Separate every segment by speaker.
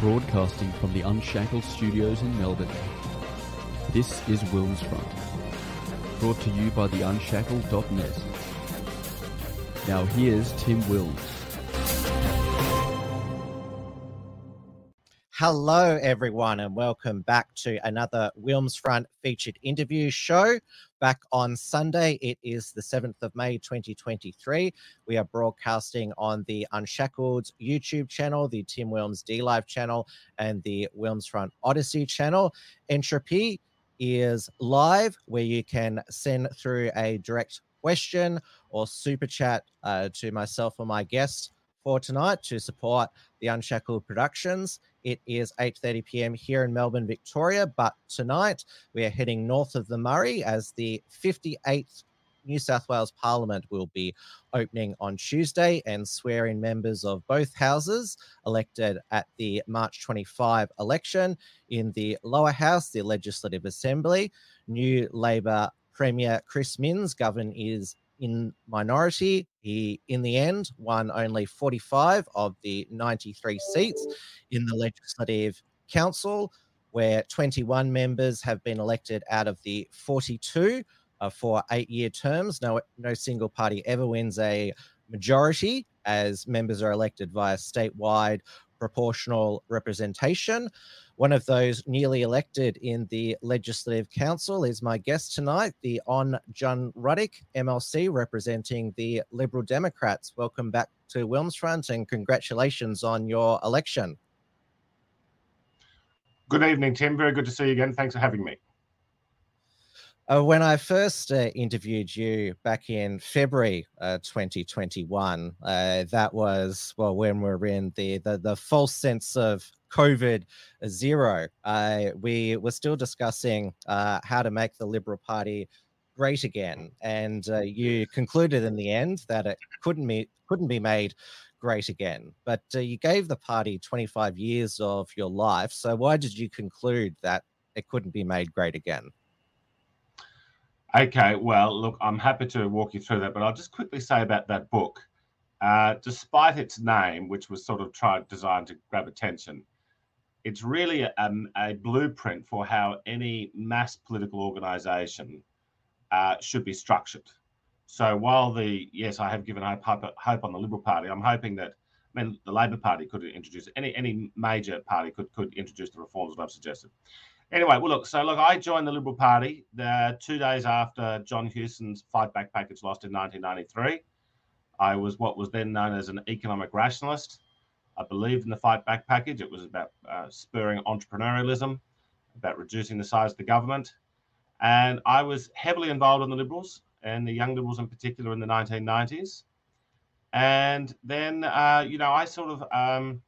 Speaker 1: broadcasting from the Unshackled Studios in Melbourne. This is Wilms Front, brought to you by the Unshackled.net. Now here's Tim Wilms.
Speaker 2: Hello, everyone, and welcome back to another Wilms Front featured interview show. Back on Sunday, it is the 7th of May 2023. We are broadcasting on the Unshackled YouTube channel, the Tim Wilms D Live channel, and the Wilms Front Odysee channel. Entropy is live where you can send through a direct question or super chat uh, to myself or my guest for tonight to support the Unshackled Productions. It is 8:30 p.m. here in Melbourne, Victoria, but tonight we are heading north of the Murray as the 58th New South Wales Parliament will be opening on Tuesday and swearing members of both houses elected at the March 25 election. In the lower house, the Legislative Assembly, new Labor Premier Chris Minns govern is in minority. He, in the end, won only 45 of the 93 seats in the Legislative Council, where 21 members have been elected out of the 42 uh, for eight year terms. No, no single party ever wins a majority as members are elected via statewide proportional representation. One of those newly elected in the Legislative Council is my guest tonight, the On John Ruddick, MLC, representing the Liberal Democrats. Welcome back to Wilmsfront and congratulations on your election.
Speaker 3: Good evening, Tim. Very good to see you again. Thanks for having me.
Speaker 2: Uh, when I first uh, interviewed you back in February uh, 2021, uh, that was well when we are in the, the the false sense of COVID zero. Uh, we were still discussing uh, how to make the Liberal Party great again, and you concluded in the end that it couldn't be couldn't be made great again. But you gave the party 25 years of your life, so why did you conclude that it couldn't be made great again?
Speaker 3: Okay, well, look, I'm happy to walk you through that, but I'll just quickly say about that book. Uh, despite its name, which was sort of tried designed to grab attention, it's really a, um, a blueprint for how any mass political organisation uh, should be structured. So while the yes, I have given hope, hope, hope on the Liberal Party, I'm hoping that I mean the Labor Party could introduce any any major party could could introduce the reforms that I've suggested. Anyway, well, look, so look, I joined the Liberal Party the two days after John Hewson's fight back package lost in 1993. I was what was then known as an economic rationalist. I believed in the fight back package. It was about uh, spurring entrepreneurialism, about reducing the size of the government. And I was heavily involved in the Liberals and the Young Liberals in particular in the 1990s. And then, uh, you know, I sort of um,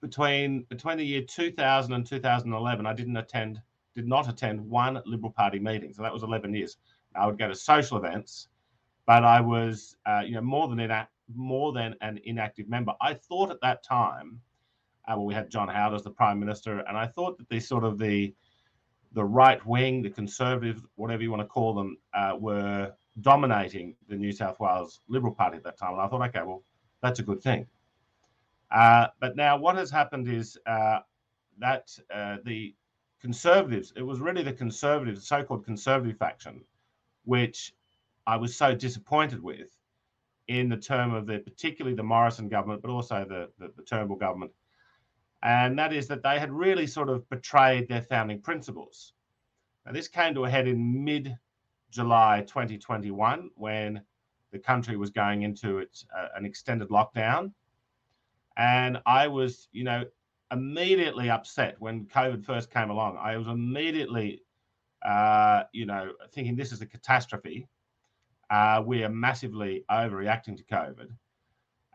Speaker 3: between between the year 2000 and 2011, I didn't attend, did not attend one Liberal Party meeting. So that was 11 years. I would go to social events, but I was, uh, you know, more than ina- more than an inactive member. I thought at that time, uh, we had John Howard as the prime minister, and I thought that the sort of the the right wing, the conservative, whatever you want to call them, uh, were dominating the New South Wales Liberal Party at that time. And I thought, okay, well, that's a good thing. Uh, but now what has happened is uh, that uh, the conservatives, it was really the conservative, so-called conservative faction, which I was so disappointed with in the term of the, particularly the Morrison government, but also the, the, the Turnbull government. And that is that they had really sort of betrayed their founding principles. Now, this came to a head in mid July 2021 when the country was going into its uh, an extended lockdown and I was, you know, immediately upset when COVID first came along. I was immediately, uh, you know, thinking this is a catastrophe. Uh, we are massively overreacting to COVID.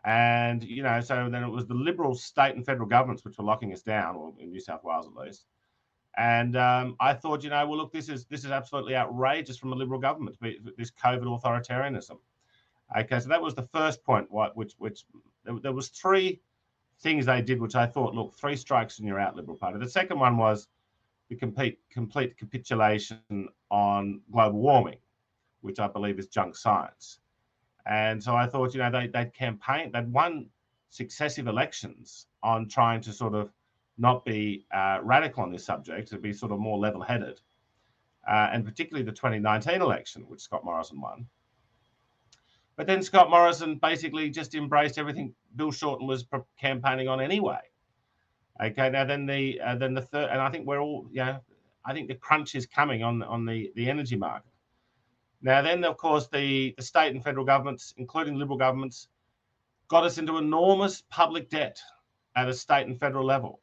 Speaker 3: And, you know, so then it was the Liberal state and federal governments which were locking us down, or in New South Wales at least. And um, I thought, you know, well, look, this is this is absolutely outrageous from a Liberal government, this COVID authoritarianism. Okay, so that was the first point, what which which there was three things they did, which I thought, look, three strikes and you're out, Liberal Party. The second one was the complete complete capitulation on global warming, which I believe is junk science. And so I thought, you know, they they'd campaign, they'd won successive elections on trying to sort of not be uh, radical on this subject, to be sort of more level headed. Uh, and particularly the 2019 election, which Scott Morrison won. But then Scott Morrison basically just embraced everything Bill Shorten was campaigning on anyway. Okay, now then the uh, then the third, and I think we're all, know, I think the crunch is coming on on the the energy market. Now then, of course, the the state and federal governments, including Liberal governments, got us into enormous public debt at a state and federal level.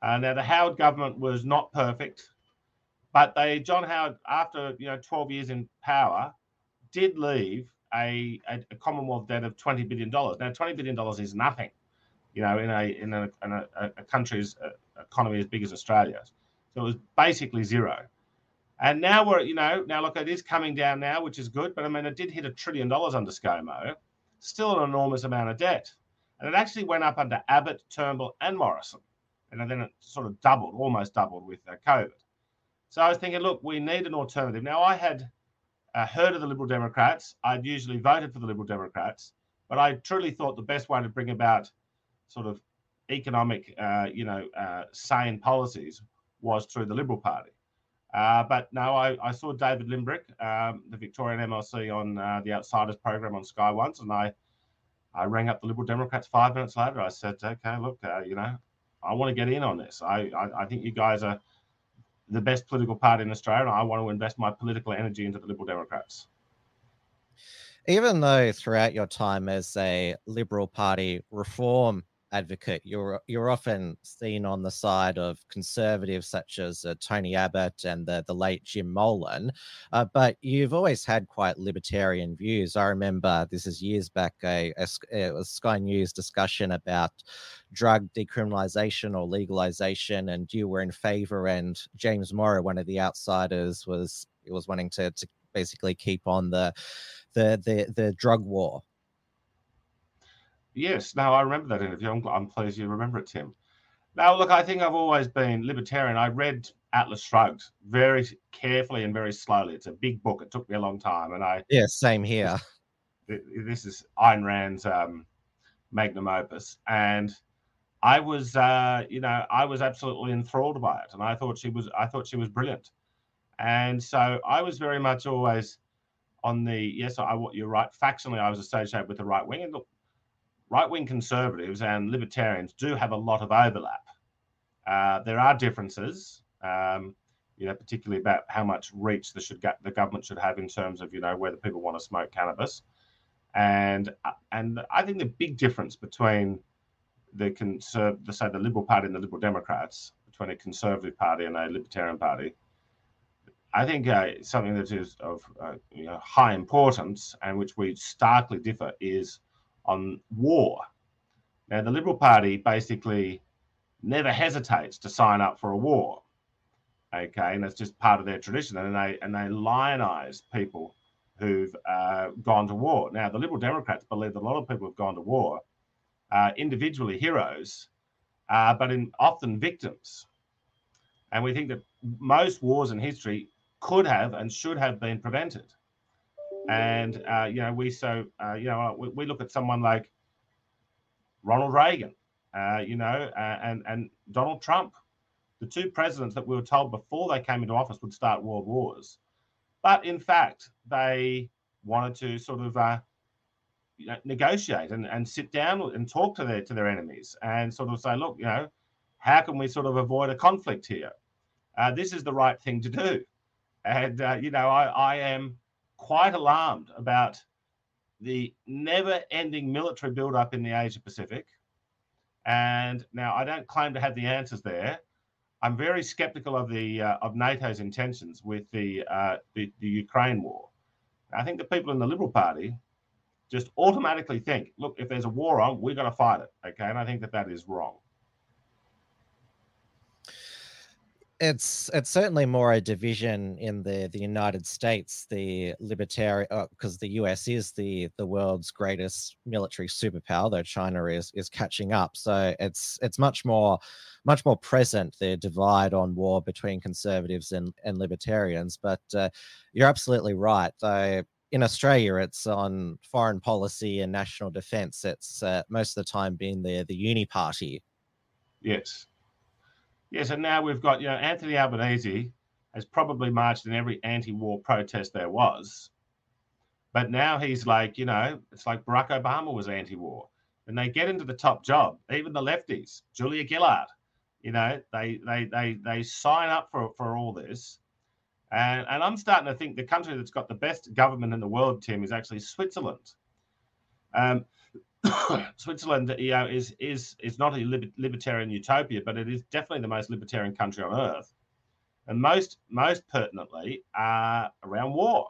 Speaker 3: Uh, now the Howard government was not perfect, but they John Howard, after you know 12 years in power, did leave a, a, a Commonwealth debt of 20 billion dollars. Now 20 billion dollars is nothing you know, in a in a, in a, a country's uh, economy as big as Australia. So it was basically zero. And now we're, you know, now look, it is coming down now, which is good. But I mean, it did hit a trillion dollars under ScoMo, still an enormous amount of debt. And it actually went up under Abbott, Turnbull, and Morrison. And then it sort of doubled, almost doubled with uh, COVID. So I was thinking, look, we need an alternative. Now, I had uh, heard of the Liberal Democrats. I'd usually voted for the Liberal Democrats, but I truly thought the best way to bring about sort of economic, uh, you know, uh, sane policies was through the Liberal Party. Uh, but no, I, I, saw David Limbrick, um, the Victorian MLC, on uh, the Outsiders program on Sky once, and I, I rang up the Liberal Democrats five minutes later. I said, "Okay, look, uh, you know, I want to get in on this. I, I, I think you guys are the best political party in Australia, and I want to invest my political energy into the Liberal Democrats."
Speaker 2: Even though throughout your time as a Liberal Party reform advocate. You're you're often seen on the side of conservatives such as uh, Tony Abbott and the, the late Jim Molan, uh, but you've always had quite libertarian views. I remember this is years back a, a, a Sky News discussion about drug decriminalization or legalization, and you were in favor, and James Morrow, one of the outsiders, was was wanting to, to basically keep on the the the, the drug war
Speaker 3: Yes, now I remember that interview. I'm, I'm pleased you remember it, Tim. Now, look, I think I've always been libertarian. I read Atlas Shrugged very carefully and very slowly. It's a big book. It took me a long time, and I
Speaker 2: yeah, same here.
Speaker 3: This is Ayn Rand's um, magnum opus, and I was, uh, you know, I was absolutely enthralled by it, and I thought she was, I thought she was brilliant, and so I was very much always on the yes, I what you're right. Factionally, I was associated with the right wing, and look, right wing conservatives and libertarians do have a lot of overlap. Uh, there are differences, um, you know, particularly about how much reach the should the government should have in terms of you know whether people want to smoke cannabis, and uh, and I think the big difference between the conserv the say the Liberal Party and the Liberal Democrats, between a Conservative Party and a Libertarian Party, I think uh, something that is of uh, you know, high importance and which we starkly differ is on war. Now, the Liberal Party basically never hesitates to sign up for a war. Okay, and that's just part of their tradition, and they and they lionize people who've uh, gone to war. Now, the Liberal Democrats believe that a lot of people who've gone to war are individually heroes, uh, but in often victims. And we think that most wars in history could have and should have been prevented. And uh, you know, we so uh, you know we, we, look at someone like Ronald Reagan, uh, you know, uh, and and Donald Trump, the two presidents that we were told before they came into office would start world wars, but in fact they wanted to sort of uh, you know, negotiate and, and sit down and talk to their to their enemies and sort of say, look, you know, how can we sort of avoid a conflict here? Uh, this is the right thing to do. And you know, I, I am quite alarmed about the never ending military buildup in the Asia Pacific. And now I don't claim to have the answers there. I'm very skeptical of the uh, of NATO's intentions with the, uh, the, the Ukraine war. I think the people in the Liberal Party just automatically think, look, if there's a war on, we're going to fight it. Okay, and I think that that is wrong.
Speaker 2: It's it's certainly more a division in the the United States, the libertarian, because uh, the U.S. is the the world's greatest military superpower, though China is is catching up. So it's it's much more much more present the divide on war between conservatives and and libertarians. But uh, you're absolutely right. Though in Australia, it's on foreign policy and national defence. It's uh, most of the time been the the uni party.
Speaker 3: Yes, yes, and now we've got you know Anthony Albanese has probably marched in every anti-war protest there was, but now he's like you know it's like Barack Obama was anti-war, and they get into the top job, even the lefties, Julia Gillard, you know they they they they sign up for for all this and, and I'm starting to think the country that's got the best government in the world, Tim, is actually Switzerland. Um, Switzerland, you know, is is is not a libertarian utopia, but it is definitely the most libertarian country on earth, and most most pertinently uh, around war.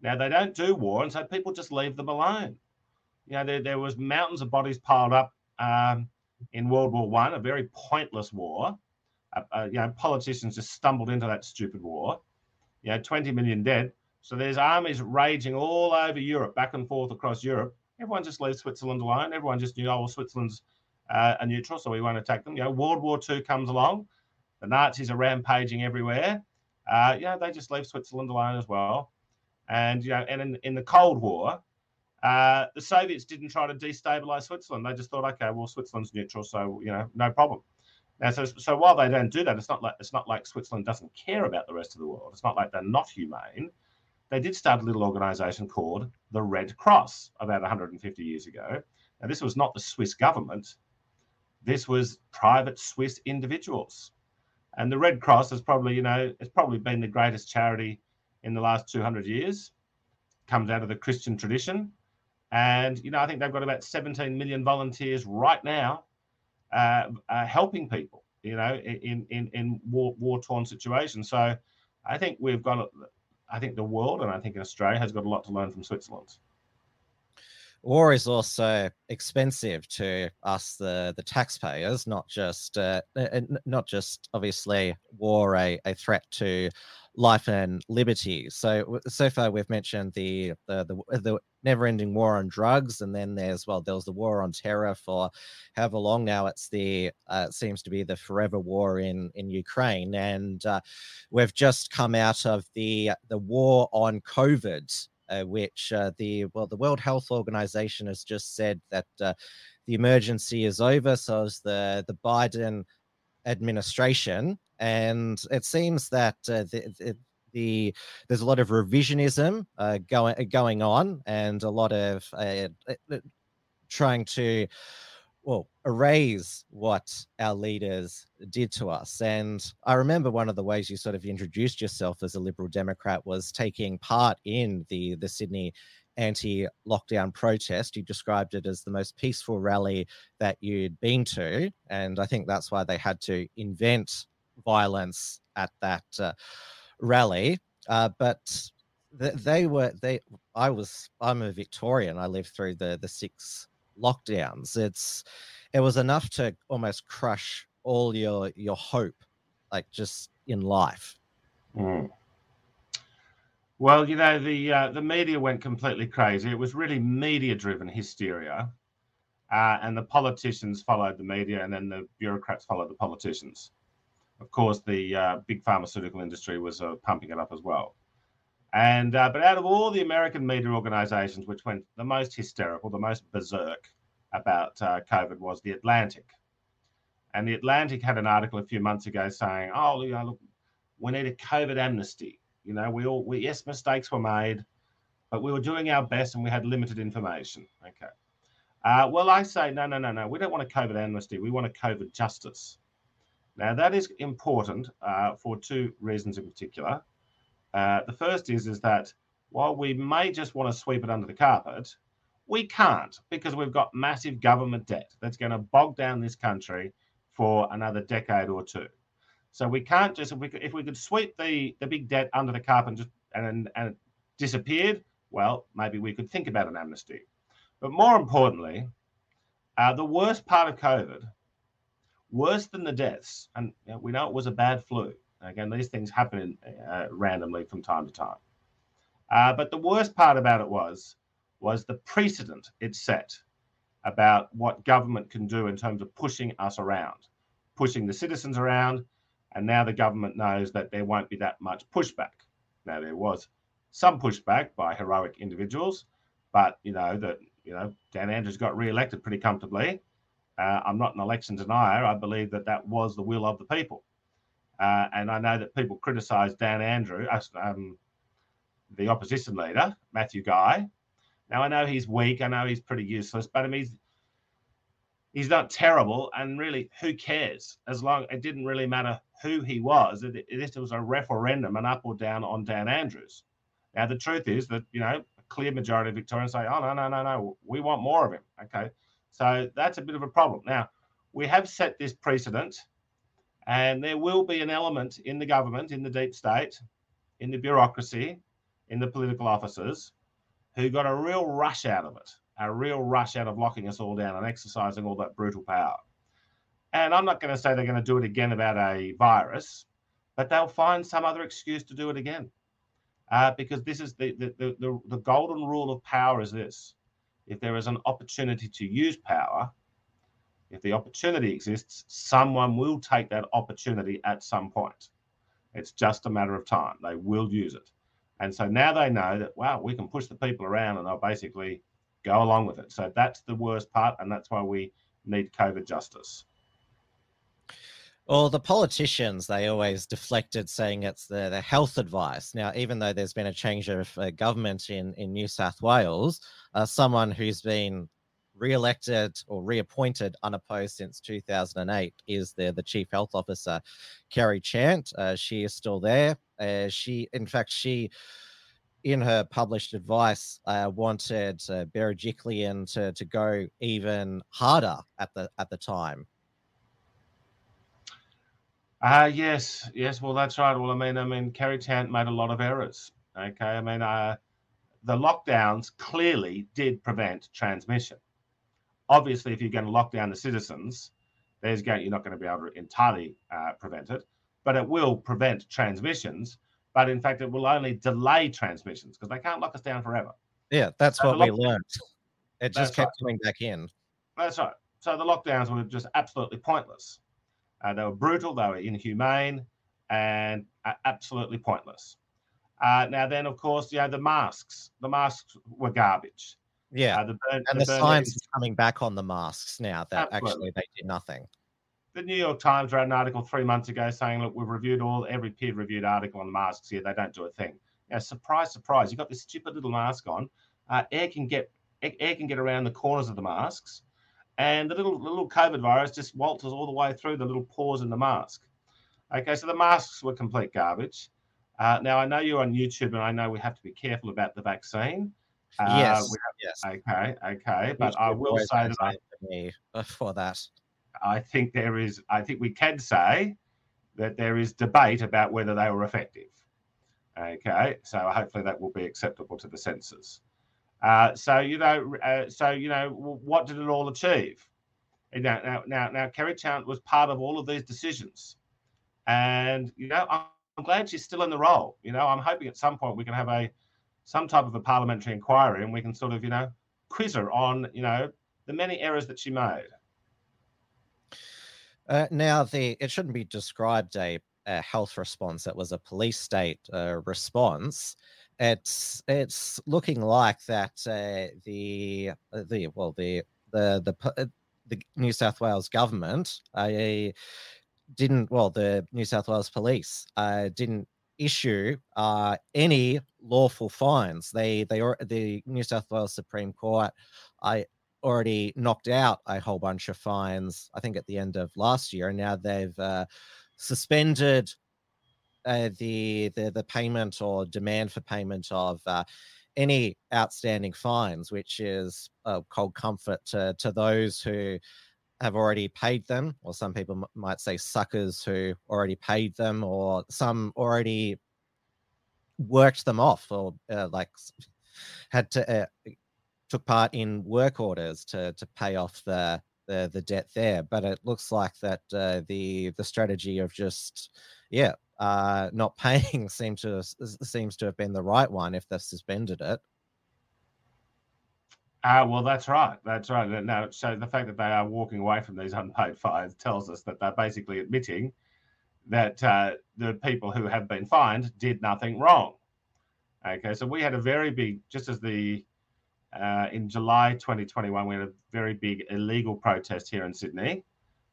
Speaker 3: Now they don't do war, and so people just leave them alone. You know, there, there was mountains of bodies piled up um, in World War One, a very pointless war. Uh, uh, you know, politicians just stumbled into that stupid war you know, 20 million dead. So there's armies raging all over Europe, back and forth across Europe. Everyone just leaves Switzerland alone. Everyone just knew, oh, well, Switzerland's uh, a neutral, so we won't attack them. You know, World War II comes along, the Nazis are rampaging everywhere. Uh, you know, they just leave Switzerland alone as well. And you know, and in, in the Cold War, uh, the Soviets didn't try to destabilize Switzerland. They just thought, okay, well, Switzerland's neutral, so you know, no problem. Now, so, so while they don't do that, it's not like it's not like Switzerland doesn't care about the rest of the world. It's not like they're not humane. They did start a little organisation called the Red Cross about 150 years ago. Now, this was not the Swiss government. This was private Swiss individuals, and the Red Cross has probably, you know, it's probably been the greatest charity in the last 200 years. Comes out of the Christian tradition, and you know, I think they've got about 17 million volunteers right now uh, uh, helping people, you know, in in in war war torn situations. So I think we've got, I think the world and I think Australia has got a lot to learn from Switzerland.
Speaker 2: War is also expensive to us, the the taxpayers, not just uh, not just obviously war a, a threat to life and liberty. So so far we've mentioned the the the, the never-ending war on drugs, and then there's well, there was the war on terror for however long now. It's the uh, it seems to be the forever war in in Ukraine, and uh, we've just come out of the the war on COVID. Uh, which uh, the well, the World Health Organization has just said that uh, the emergency is over. So is the the Biden administration, and it seems that uh, the, the, the, there's a lot of revisionism uh, going going on, and a lot of uh, uh, trying to well erase what our leaders did to us and i remember one of the ways you sort of introduced yourself as a liberal democrat was taking part in the the sydney anti lockdown protest. You described it as the most peaceful rally that you'd been to. And I think that's why they had to invent violence at that uh, rally. Uh, but th- they were, they, I was, I'm a Victorian. I lived through the, the six lockdowns. It's, it was enough to almost crush all your, your hope, like just in life.
Speaker 3: Mm. Well, you know, the uh, the media went completely crazy. It was really media-driven hysteria, uh, and the politicians followed the media, and then the bureaucrats followed the politicians. Of course, the uh, big pharmaceutical industry was uh, pumping it up as well. And uh, but out of all the American media organizations, which went the most hysterical, the most berserk about uh, COVID, was the Atlantic. And the Atlantic had an article a few months ago saying, "Oh, you know, look, we need a COVID amnesty." You know, we all, we, yes, mistakes were made, but we were doing our best and we had limited information. Okay. Uh, well, I say, no, no, no, no. We don't want a COVID amnesty. We want a COVID justice. Now, that is important uh, for two reasons in particular. Uh, the first is, is that while we may just want to sweep it under the carpet, we can't because we've got massive government debt that's going to bog down this country for another decade or two. So we can't just if we could, if we could sweep the the big debt under the carpet and just and and it disappeared, well, maybe we could think about an amnesty. But more importantly, uh, the worst part of COVID, worse than the deaths, and you know, we know it was a bad flu. Again, these things happen uh, randomly from time to time. Uh, but the worst part about it was was the precedent it set about what government can do in terms of pushing us around, pushing the citizens around, and now the government knows that there won't be that much pushback. Now, there was some pushback by heroic individuals, but you know that you know Dan Andrews got re-elected pretty comfortably. Uh, I'm not an election denier. I believe that that was the will of the people, uh, and I know that people criticise Dan Andrew, um, the opposition leader Matthew Guy. Now I know he's weak. I know he's pretty useless, but I mean he's he's not terrible. And really, who cares? As long it didn't really matter who he was. It, it was a referendum, an up or down on Dan Andrews. Now, the truth is that, you know, a clear majority of Victorians say, oh, no, no, no, no, we want more of him. Okay. So that's a bit of a problem. Now, we have set this precedent, and there will be an element in the government, in the deep state, in the bureaucracy, in the political offices who got a real rush out of it, a real rush out of locking us all down and exercising all that brutal power. And I'm not going to say they're going to do it again about a virus, but they'll find some other excuse to do it again uh, because this is the, the, the, the golden rule of power is this. If there is an opportunity to use power, if the opportunity exists, someone will take that opportunity at some point. It's just a matter of time. They will use it. And so now they know that, wow, we can push the people around and they'll basically go along with it. So that's the worst part. And that's why we need COVID justice.
Speaker 2: Well, the politicians, they always deflected saying it's the, the health advice. Now, even though there's been a change of uh, government in, in New South Wales, uh, someone who's been re-elected or reappointed unopposed since 2008 is the, the chief health officer, Kerry Chant. Uh, she is still there. Uh, she, in fact, she in her published advice, uh, wanted uh, Berejiklian to, to go even harder at the at the time.
Speaker 3: Uh, yes, yes. Well, that's right. Well, I mean, I mean, Kerry Chant made a lot of errors. Okay, I mean, uh, the lockdowns clearly did prevent transmission. Obviously, if you're going to lock down the citizens, there's going you're not going to be able to entirely uh, prevent it, but it will prevent transmissions. But in fact, it will only delay transmissions because they can't lock us down forever.
Speaker 2: Yeah, that's so what we learned. It just kept right. coming back in.
Speaker 3: That's right. So the lockdowns were just absolutely pointless. Uh, they were brutal, they were inhumane, and uh, absolutely pointless. Uh, now, then, of course, you know, the masks, the masks were garbage.
Speaker 2: Yeah. Uh, the burn, and the, the science is coming back on the masks now that absolutely. actually they did nothing.
Speaker 3: The New York Times wrote an article three months ago saying, look, we've reviewed all every peer reviewed article on masks here. They don't do a thing. Now, surprise, surprise, you've got this stupid little mask on. Uh, air can get air can get around the corners of the masks and the little the little COVID virus just waltzes all the way through the little pores in the mask. Okay, so the masks were complete garbage. Uh, now I know you're on YouTube, and I know we have to be careful about the vaccine.
Speaker 2: Uh, yes. Have,
Speaker 3: yes. Okay. Okay. But I will say that I,
Speaker 2: me for that.
Speaker 3: I think there is. I think we can say that there is debate about whether they were effective. Okay. So hopefully that will be acceptable to the censors. Uh, so you know, uh, so you know, what did it all achieve? Now, now, now, now, Kerry Chant was part of all of these decisions, and you know, I'm, I'm glad she's still in the role. You know, I'm hoping at some point we can have a some type of a parliamentary inquiry, and we can sort of, you know, quiz her on, you know, the many errors that she made.
Speaker 2: Uh, now, the it shouldn't be described a, a health response; it was a police state uh, response it's it's looking like that uh, the uh, the well the the the uh, the New South Wales government uh, didn't well the New South Wales police uh, didn't issue uh, any lawful fines. They they are the New South Wales Supreme Court I already knocked out a whole bunch of fines. I think at the end of last year, and now they've uh, suspended uh, the, the the payment or demand for payment of uh, any outstanding fines, which is a cold comfort to, to those who have already paid them, or some people m- might say suckers who already paid them, or some already worked them off, or uh, like had to uh, took part in work orders to to pay off the the, the debt there. But it looks like that uh, the the strategy of just yeah uh, not paying seems to seems to have been the right one if they've suspended it.
Speaker 3: Uh, well, that's right. That's right. Now, so the fact that they are walking away from these unpaid fines tells us that they're basically admitting that uh, the people who have been fined did nothing wrong. Okay, so we had a very big, just as the uh, in July 2021, we had a very big illegal protest here in Sydney.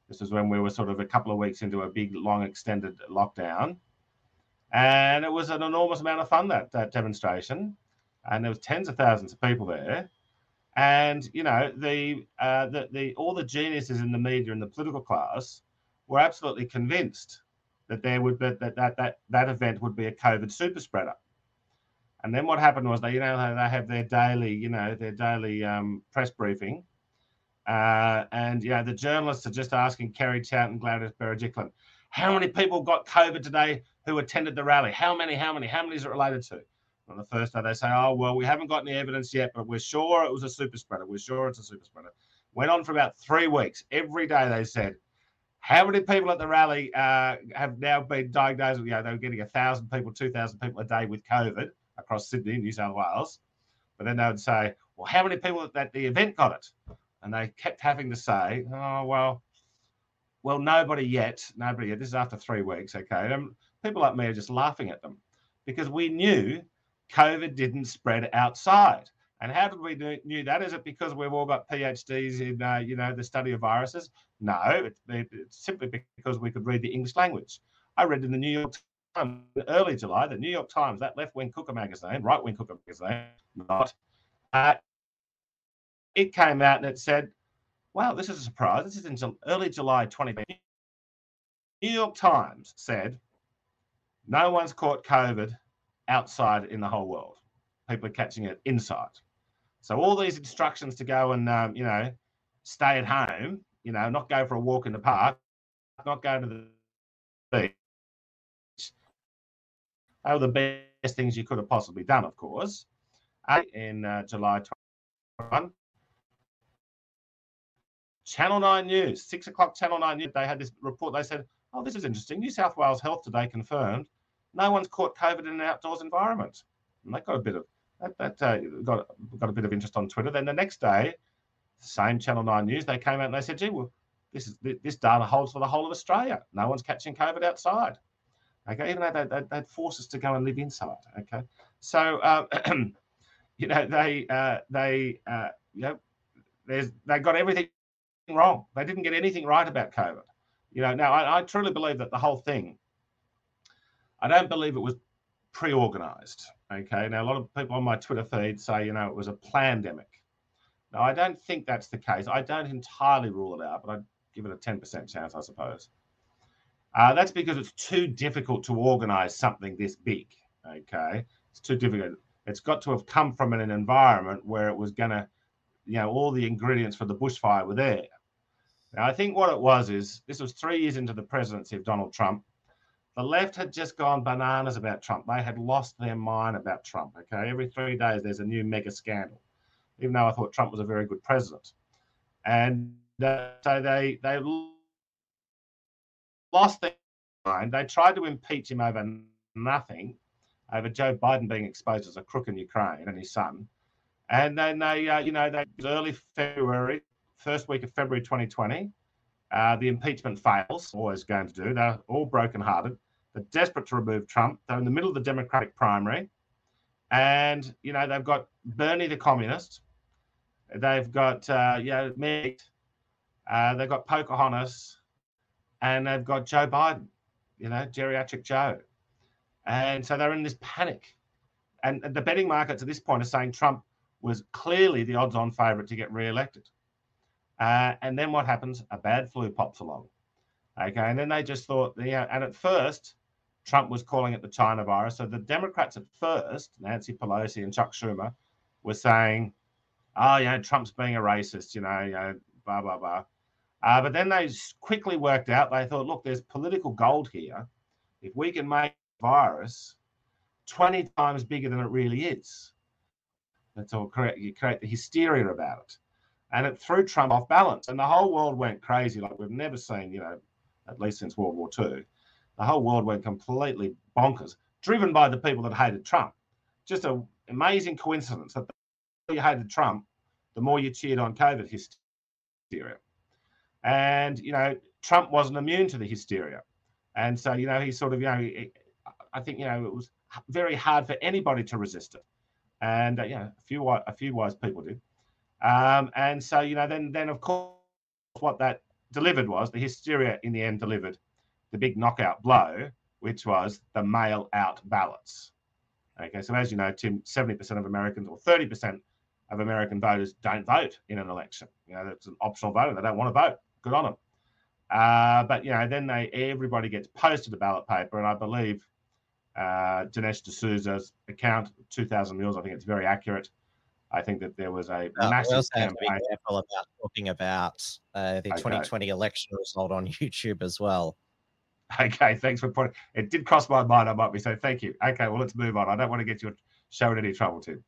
Speaker 3: This was when we were sort of a couple of weeks into a big, long, extended lockdown, and it was an enormous amount of fun that that demonstration, and there was tens of thousands of people there, and you know the uh, the, the all the geniuses in the media and the political class were absolutely convinced that there would be, that, that that that event would be a COVID super spreader. And then what happened was they, you know, they have their daily, you know, their daily um, press briefing, uh, and know the journalists are just asking Kerry Chant and Gladys Berejiklian, how many people got COVID today who attended the rally? How many? How many? How many is it related to? On the first day, they say, oh well, we haven't got any evidence yet, but we're sure it was a super spreader. We're sure it's a super spreader. Went on for about three weeks. Every day they said, how many people at the rally uh, have now been diagnosed? You know, they were getting a thousand people, two thousand people a day with COVID across Sydney, New South Wales. But then they would say, well, how many people at the event got it? And they kept having to say, oh, well, well, nobody yet, nobody yet. This is after three weeks, okay? And people like me are just laughing at them because we knew COVID didn't spread outside. And how did we do, knew that? Is it because we've all got PhDs in, uh, you know, the study of viruses? No, it's, it's simply because we could read the English language. I read in the New York Times early July, the New York Times, that left-wing cooker magazine, right-wing cooker magazine, not, uh, it came out and it said, wow, this is a surprise. This is in early July 2020. New York Times said, no one's caught COVID outside in the whole world. People are catching it inside. So all these instructions to go and, um, you know, stay at home, you know, not go for a walk in the park, not go to the beach, they were the best things you could have possibly done, of course. In uh, July 21, Channel 9 News, six o'clock Channel 9 News, they had this report. They said, oh, this is interesting. New South Wales Health today confirmed no one's caught COVID in an outdoors environment. And that got a bit of that, that uh, got got a bit of interest on Twitter. Then the next day, same Channel 9 News, they came out and they said, gee, well, this is this data holds for the whole of Australia. No one's catching COVID outside. Okay, even though they, they, would force us to go and live inside. Okay, so um, you know they uh, they uh, you know they got everything wrong. They didn't get anything right about COVID. You know, now I, I truly believe that the whole thing. I don't believe it was pre-organized. Okay, now a lot of people on my Twitter feed say you know it was a pandemic. Now I don't think that's the case. I don't entirely rule it out, but I give it a ten percent chance, I suppose. Uh, that's because it's too difficult to organize something this big. Okay, it's too difficult. It's got to have come from an environment where it was going to, you know, all the ingredients for the bushfire were there. Now, I think what it was is this was three years into the presidency of Donald Trump. The left had just gone bananas about Trump. They had lost their mind about Trump. Okay, every three days there's a new mega scandal. Even though I thought Trump was a very good president, and uh, so they they lost their mind. They tried to impeach him over nothing, over Joe Biden being exposed as a crook in Ukraine and his son. And then they, uh, you know, they early February, first week of February 2020, uh, the impeachment fails. Always going to do. They're all brokenhearted. They're desperate to remove Trump. They're in the middle of the Democratic primary, and you know they've got Bernie the communist. They've got uh, you know. Uh, they've got Pocahontas and they've got Joe Biden, you know, geriatric Joe. And so they're in this panic. And the betting markets at this point are saying Trump was clearly the odds on favourite to get re elected. Uh, and then what happens? A bad flu pops along. Okay. And then they just thought, yeah, and at first, Trump was calling it the China virus. So the Democrats at first, Nancy Pelosi and Chuck Schumer, were saying, oh, you know, Trump's being a racist, you know, you know blah, blah, blah. Uh, but then they quickly worked out, they thought, look, there's political gold here. If we can make virus 20 times bigger than it really is, that's all correct. You create the hysteria about it. And it threw Trump off balance. And the whole world went crazy like we've never seen, you know, at least since World War II. The whole world went completely bonkers, driven by the people that hated Trump. Just an amazing coincidence that the more you hated Trump, the more you cheered on COVID hysteria. And, you know, Trump wasn't immune to the hysteria. And so, you know, he sort of, you know, I think, you know, it was very hard for anybody to resist it. And uh, yeah, a few a few wise people did. Um, and so you know, then then of course, what that delivered was the hysteria in the end delivered the big knockout blow, which was the mail out ballots. Okay, so as you know, Tim, 70% of Americans or 30% of American voters don't vote in an election. You know, that's an optional vote. They don't want to vote. Good on them. Uh, but you know, then they everybody gets posted a ballot paper, and I believe uh, Dinesh D'Souza's account, 2,000 mules. I think it's very accurate. I think that there was a
Speaker 2: uh,
Speaker 3: massive
Speaker 2: also campaign. Have to be careful about talking about uh, the okay. 2020 election result on YouTube as well.
Speaker 3: Okay, thanks for pointing. It did cross my mind. I might be so. Thank you. Okay, well, let's move on. I don't want to get your show in any trouble, Tim.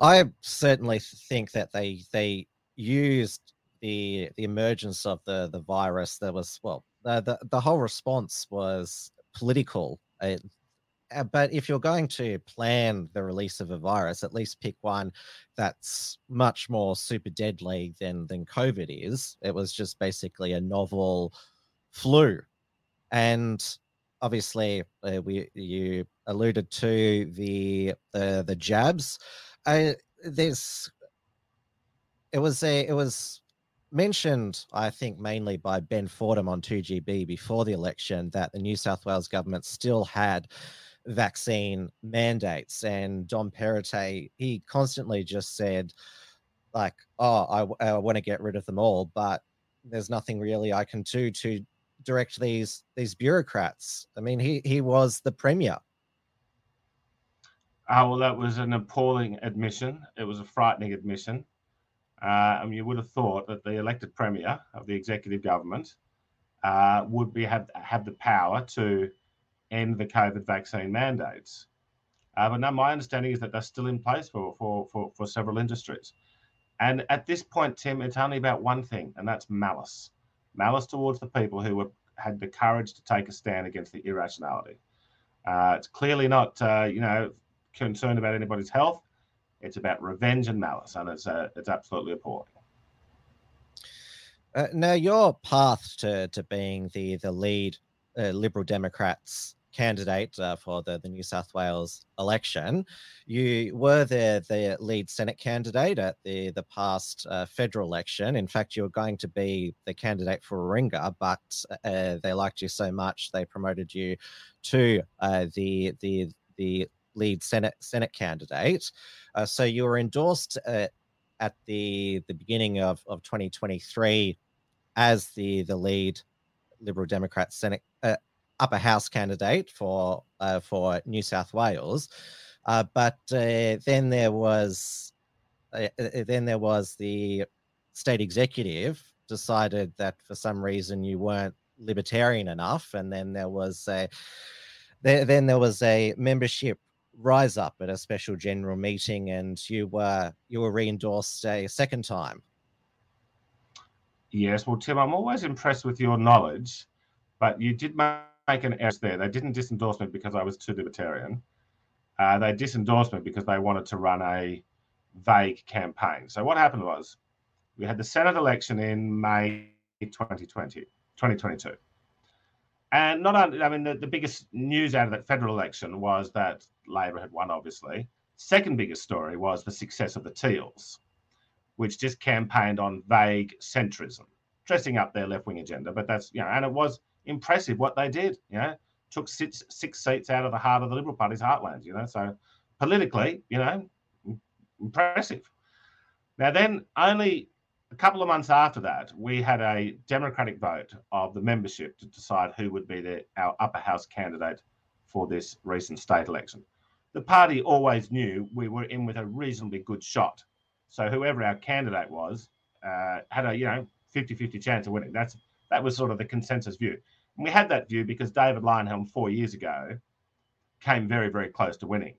Speaker 2: I certainly think that they they used the the emergence of the the virus. There was well, the the, the whole response was political. It, uh, but if you're going to plan the release of a virus, at least pick one that's much more super deadly than than COVID is. It was just basically a novel flu, and obviously uh, we you alluded to the the the jabs. Uh, there's it was a it was mentioned, I think, mainly by Ben Fordham on 2GB before the election that the New South Wales government still had vaccine mandates. And Dom Perrottet, he constantly just said, like, oh, I, I want to get rid of them all, but there's nothing really I can do to direct these these bureaucrats. I mean, he he was the premier.
Speaker 3: Oh, well, that was an appalling admission. It was a frightening admission. Uh, mean, you would have thought that the elected premier of the executive government uh, would be have have the power to end the COVID vaccine mandates. Uh, but now my understanding is that they're still in place for, for, for, for several industries. And at this point, Tim, it's only about one thing, and that's malice malice towards the people who were, had the courage to take a stand against the irrationality. Uh, it's clearly not, uh, you know, concerned about anybody's health. It's about revenge and malice, and it's uh, it's absolutely appalling.
Speaker 2: Uh, now, your path to, to being the the lead uh, Liberal Democrats candidate uh, for the, the New South Wales election. You were the, the lead Senate candidate at the, the past uh, federal election. In fact, you were going to be the candidate for Warringah, but uh, they liked you so much they promoted you to uh, the the the lead Senate Senate candidate. Uh, so you were endorsed uh, at the the beginning of, of 2023 as the the lead Liberal Democrat Senate upper house candidate for uh, for New South Wales, uh, but uh, then there was uh, uh, then there was the state executive decided that for some reason you weren't libertarian enough, and then there was a there, then there was a membership rise up at a special general meeting, and you were you were re-endorsed a second time.
Speaker 3: Yes, well, Tim, I'm always impressed with your knowledge, but you did make make an error there. They didn't disendorse me because I was too libertarian. Uh, they disendorsed me because they wanted to run a vague campaign. So what happened was we had the Senate election in May 2020, 2022. And not only, I mean, the, the biggest news out of that federal election was that Labor had won, obviously. Second biggest story was the success of the Teals, which just campaigned on vague centrism, dressing up their left wing agenda. But that's, you know, and it was impressive what they did. You know, took six six seats out of the heart of the Liberal Party's heartland. You know, so politically, you know, impressive. Now then, only a couple of months after that, we had a democratic vote of the membership to decide who would be the, our upper house candidate for this recent state election. The party always knew we were in with a reasonably good shot. So whoever our candidate was uh, had a you know 50-50 chance of winning. That's that was sort of the consensus view. And we had that view because David Leyonhjelm four years ago came very, very close to winning.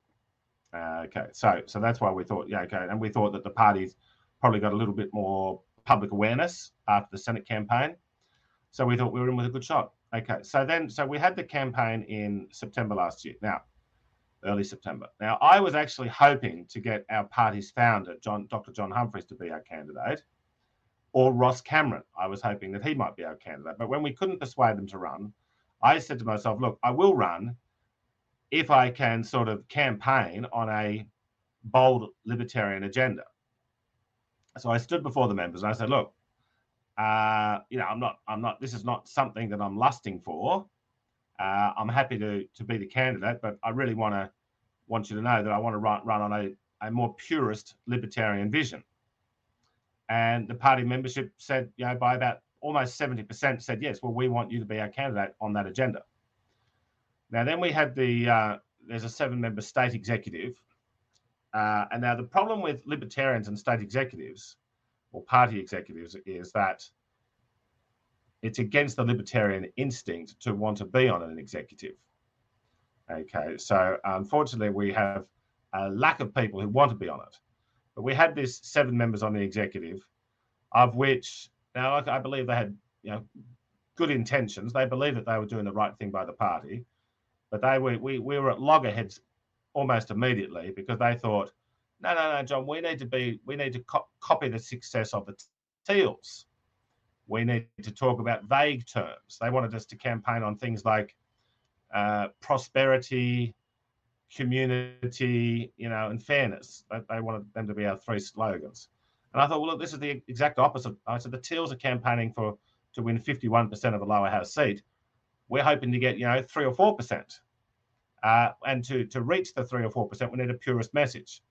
Speaker 3: Uh, okay, so so that's why we thought, yeah, okay, and we thought that the parties probably got a little bit more public awareness after the Senate campaign. So we thought we were in with a good shot. Okay, so then so we had the campaign in September last year. Now, early September. Now I was actually hoping to get our party's founder, John Dr. John Humphreys, to be our candidate or Ross Cameron. I was hoping that he might be our candidate. But when we couldn't persuade them to run, I said to myself, look, I will run, if I can sort of campaign on a bold libertarian agenda. So I stood before the members and I said, look, uh, you know, I'm not, I'm not, this is not something that I'm lusting for. Uh, I'm happy to to be the candidate, but I really want to want you to know that I want to run, run on a, a more purist libertarian vision. And the party membership said, you know, by about almost 70% said, yes, well, we want you to be our candidate on that agenda. Now, then we had the, uh, there's a seven member state executive. Uh, and now the problem with libertarians and state executives or party executives is that it's against the libertarian instinct to want to be on an executive. Okay, so unfortunately, we have a lack of people who want to be on it. We had this seven members on the executive, of which now I believe they had you know good intentions. They believed that they were doing the right thing by the party, but they were we we were at loggerheads almost immediately because they thought, no, no, no, John, we need to be we need to co- copy the success of the Teals. We need to talk about vague terms. They wanted us to campaign on things like uh, prosperity, community, you know, and fairness. They, they wanted them to be our three slogans. And I thought, well, look, this is the exact opposite. I said the Teals are campaigning for to win 51% of the lower house seat. We're hoping to get, you know, three or four percent. Uh, and to to reach the three or four percent, we need a purist message.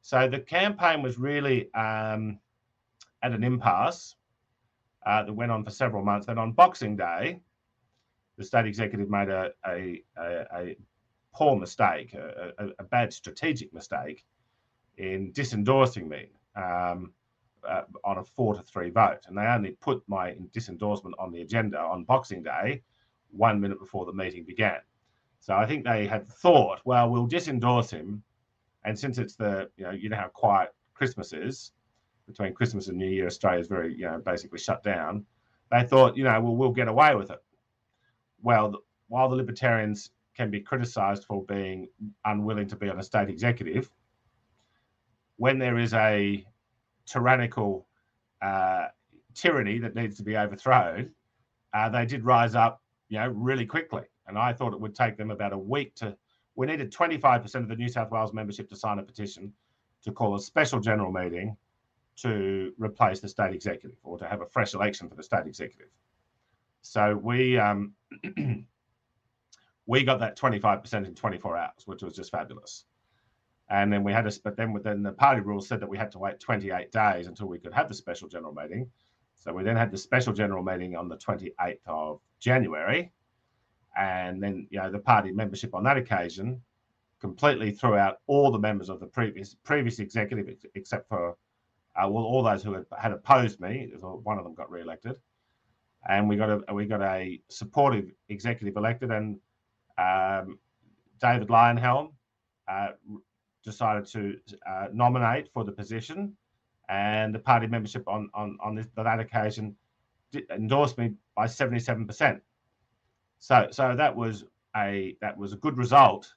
Speaker 3: So the campaign was really um, at an impasse uh, that went on for several months. And on Boxing Day, the state executive made a, a, a, a poor mistake, a, a, bad strategic mistake in disendorsing me um, uh, on a four to three vote. And they only put my disendorsement on the agenda on Boxing Day one minute before the meeting began. So I think they had thought, well, we'll disendorse him. And since it's the, you know, you know how quiet Christmas is, between Christmas and New Year, Australia is very, you know, basically shut down. They thought, you know, well, we'll get away with it well, while the Libertarians can be criticised for being unwilling to be on a state executive, when there is a tyrannical uh, tyranny that needs to be overthrown, uh, they did rise up, you know, really quickly. And I thought it would take them about a week to. We needed 25% of the New South Wales membership to sign a petition to call a special general meeting to replace the state executive or to have a fresh election for the state executive. So we um, we got that 25% in 24 hours, which was just fabulous. And then we had a, but then within the party rules said that we had to wait 28 days until we could have the special general meeting. So we then had the special general meeting on the 28th of January. And then, you know, the party membership on that occasion completely threw out all the members of the previous previous executive, except for uh, well, all those who had, had opposed me. One of them got re-elected and we got a we got a supportive executive elected, and um, David Leyonhjelm uh, decided to uh, nominate for the position, and the party membership on on on this, that occasion endorsed me by seventy seven percent. So so that was a that was a good result,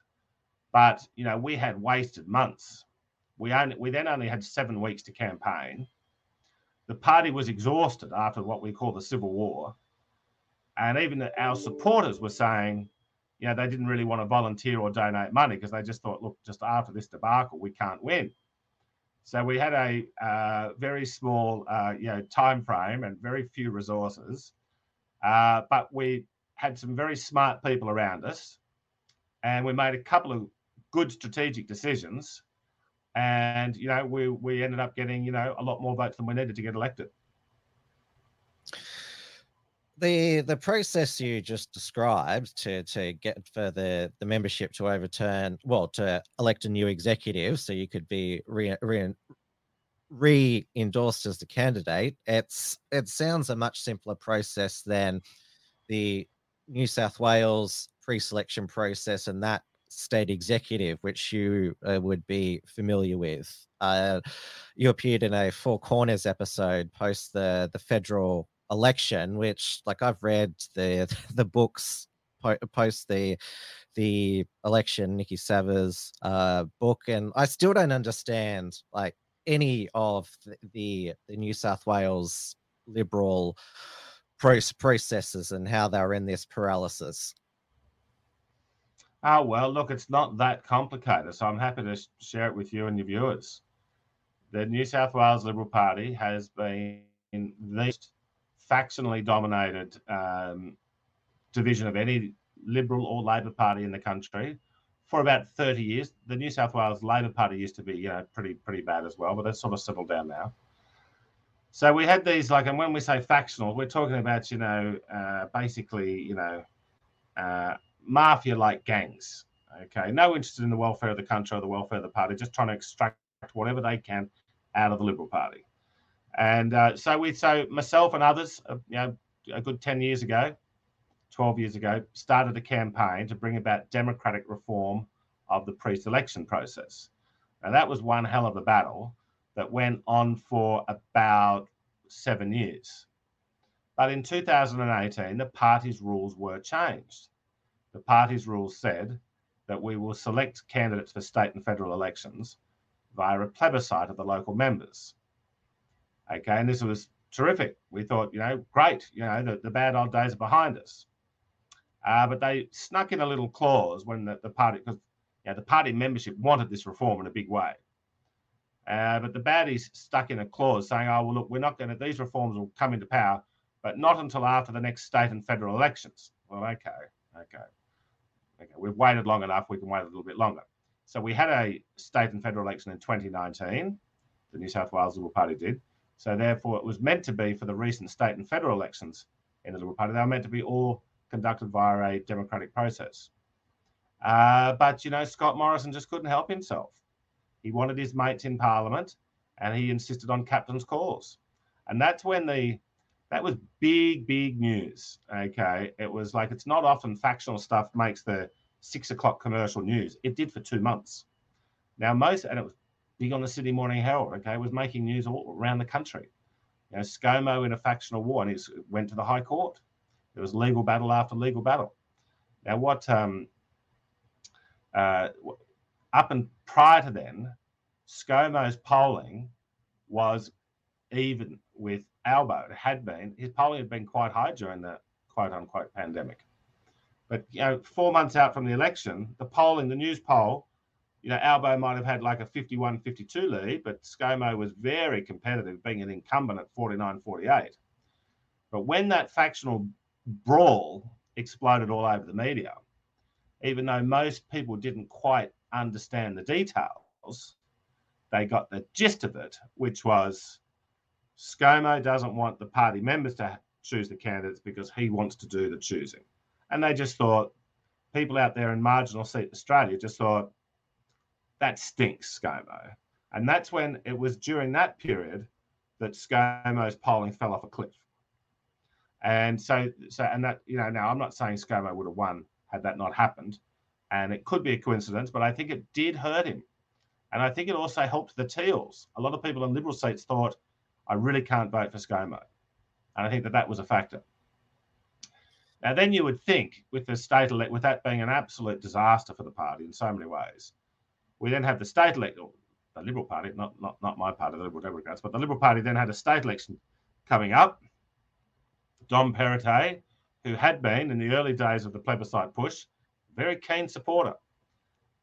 Speaker 3: but you know we had wasted months. We only we then only had seven weeks to campaign the party was exhausted after what we call the civil war. And even our supporters were saying, you know, they didn't really want to volunteer or donate money because they just thought, look, just after this debacle, we can't win. So we had a uh, very small, uh, you know, time frame and very few resources, uh, but we had some very smart people around us, and we made a couple of good strategic decisions and you know we we ended up getting you know a lot more votes than we needed to get elected
Speaker 2: the the process you just described to to get for the the membership to overturn well to elect a new executive so you could be re, re, re-endorsed as the candidate it's it sounds a much simpler process than the new south wales pre-selection process and that state executive, which you uh, would be familiar with. Uh, you appeared in a Four Corners episode post the the federal election, which, like, I've read the the books post the the election, Niki Savva's uh, book, and I still don't understand like any of the, the, New South Wales liberal processes and how they're in this paralysis.
Speaker 3: Oh, well, look, it's not that complicated. So I'm happy to share it with you and your viewers. The New South Wales Liberal Party has been the factionally dominated um, division of any Liberal or Labor Party in the country for about 30 years. The New South Wales Labor Party used to be, you know, pretty pretty bad as well, but that's sort of settled down now. So we had these like, and when we say factional, we're talking about, you know, uh, basically, you know, uh, mafia-like gangs. Okay, no interest in the welfare of the country or the welfare of the party, just trying to extract whatever they can out of the Liberal Party. And uh, so we, so myself and others, uh, you know, a good ten years ago, twelve years ago, started a campaign to bring about democratic reform of the pre-selection process. And that was one hell of a battle that went on for about seven years. But in 2018, the party's rules were changed the party's rules said that we will select candidates for state and federal elections via a plebiscite of the local members. Okay, and this was terrific. We thought, you know, great, you know, the, the bad old days are behind us. Uh, but they snuck in a little clause when the, the party, because you know, the party membership wanted this reform in a big way. Uh, but the baddies stuck in a clause saying, oh, well, look, we're not going to, these reforms will come into power, but not until after the next state and federal elections. Well, okay, okay. Okay, we've waited long enough. We can wait a little bit longer. So we had a state and federal election in 2019. The New South Wales Liberal Party did. So therefore, it was meant to be for the recent state and federal elections in the Liberal Party. They were meant to be all conducted via a democratic process. Uh, but you know, Scott Morrison just couldn't help himself. He wanted his mates in Parliament, and he insisted on captain's calls. And that's when the that was big, big news. Okay. It was like it's not often factional stuff makes the six o'clock commercial news. It did for two months. Now, most, and it was big on the Sydney Morning Herald, okay, was making news all around the country. You know, ScoMo in a factional war, and it went to the High Court. There was legal battle after legal battle. Now, what, um, uh, up and prior to then, ScoMo's polling was even with Albo. It had been. His polling had been quite high during the quote unquote pandemic. But you know, four months out from the election, the polling, the news poll, you know, Albo might have had like a 51 52 lead, but ScoMo was very competitive, being an incumbent at 49 48. But when that factional brawl exploded all over the media, even though most people didn't quite understand the details, they got the gist of it, which was ScoMo doesn't want the party members to choose the candidates because he wants to do the choosing. And they just thought, people out there in marginal seat Australia just thought, that stinks, ScoMo. And that's when it was during that period that ScoMo's polling fell off a cliff. And so, so, and that, you know, now I'm not saying ScoMo would have won had that not happened. And it could be a coincidence, but I think it did hurt him. And I think it also helped the Teals. A lot of people in Liberal seats thought, I really can't vote for ScoMo. And I think that that was a factor. Now, then you would think with the state elect, with that being an absolute disaster for the party in so many ways, we then have the state elect, oh, the Liberal Party, not, not, not my party, the Liberal Democrats, but the Liberal Party then had a state election coming up. Dom Perrottet, who had been in the early days of the plebiscite push, very keen supporter.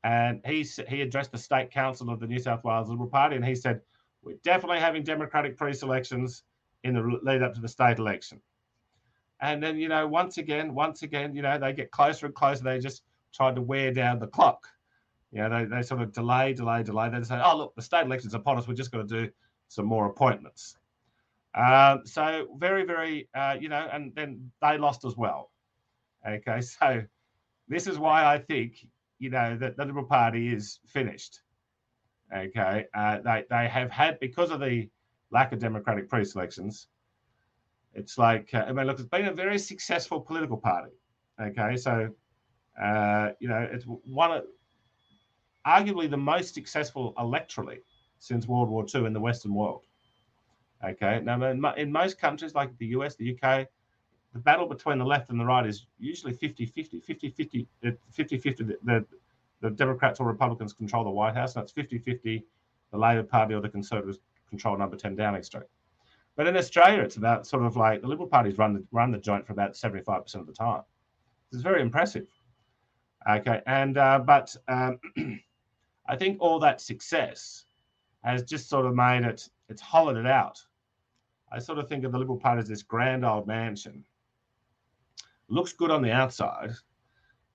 Speaker 3: And he, he addressed the state council of the New South Wales Liberal Party and he said, we're definitely having democratic pre-selections in the lead up to the state election. And then, you know, once again, once again, you know, they get closer and closer. They just tried to wear down the clock. Know, they, they sort of delay, delay, delay. They say, oh, look, the state election's upon us. We're just going to do some more appointments. Um, so very, very, uh, you know, and then they lost as well. Okay, so this is why I think, you know, that the Liberal Party is finished. Okay, uh, they they have had because of the lack of democratic pre-selections. It's like uh, I mean, look, it's been a very successful political party. Okay, so uh, you know, it's one of arguably the most successful electorally since World War II in the Western world. Okay, now in most countries like the US, the UK, the battle between the left and the right is usually 50 50, 50 50, 50 50. The, the Democrats or Republicans control the White House, and it's 50 50 the Labor Party or the Conservatives control number 10 Downing Street. But in Australia, it's about sort of like the Liberal Party's run the, run the joint for about 75% of the time. It's very impressive. Okay, and uh, but um, I think all that success has just sort of made it, it's hollowed it out. I sort of think of the Liberal Party as this grand old mansion. Looks good on the outside,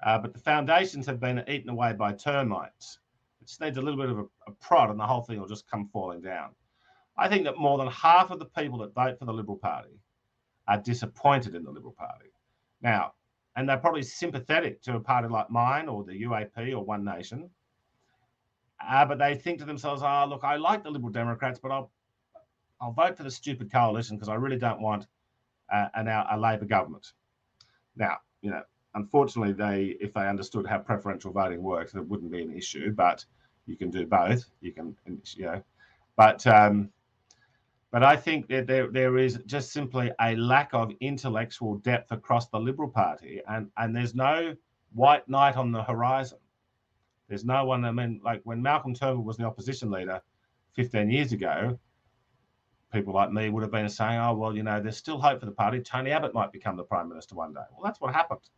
Speaker 3: uh, but the foundations have been eaten away by termites. It just needs a little bit of a, a prod, and the whole thing will just come falling down. I think that more than half of the people that vote for the Liberal Party are disappointed in the Liberal Party. Now, and they're probably sympathetic to a party like mine or the UAP or One Nation. Uh, but they think to themselves, "Oh, look, I like the Liberal Democrats, but I'll I'll vote for the stupid coalition because I really don't want uh, an, a Labor government." Now, you know, unfortunately, they if they understood how preferential voting works, it wouldn't be an issue. But you can do both. You can, you know, but um, but I think that there, there is just simply a lack of intellectual depth across the Liberal Party, and, and there's no white knight on the horizon. There's no one. I mean, like when Malcolm Turnbull was the opposition leader 15 years ago, people like me would have been saying, "Oh, well, you know, there's still hope for the party. Tony Abbott might become the prime minister one day." Well, that's what happened,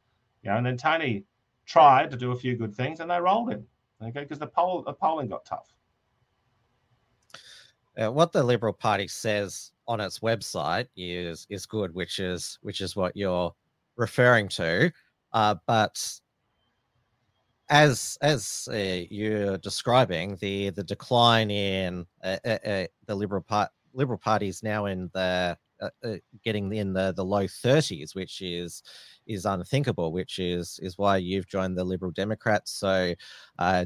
Speaker 3: you know. And then Tony tried to do a few good things, and they rolled him, okay, because the poll the polling got tough
Speaker 2: uh, what the Liberal Party says on its website is is good, which is which is what you're referring to. Uh, but as as uh, you're describing the the decline in uh, uh, uh the Liberal Part Liberal Party is now in the uh, uh, getting in the the low 30s, which is is unthinkable. Which is is why you've joined the Liberal Democrats. So,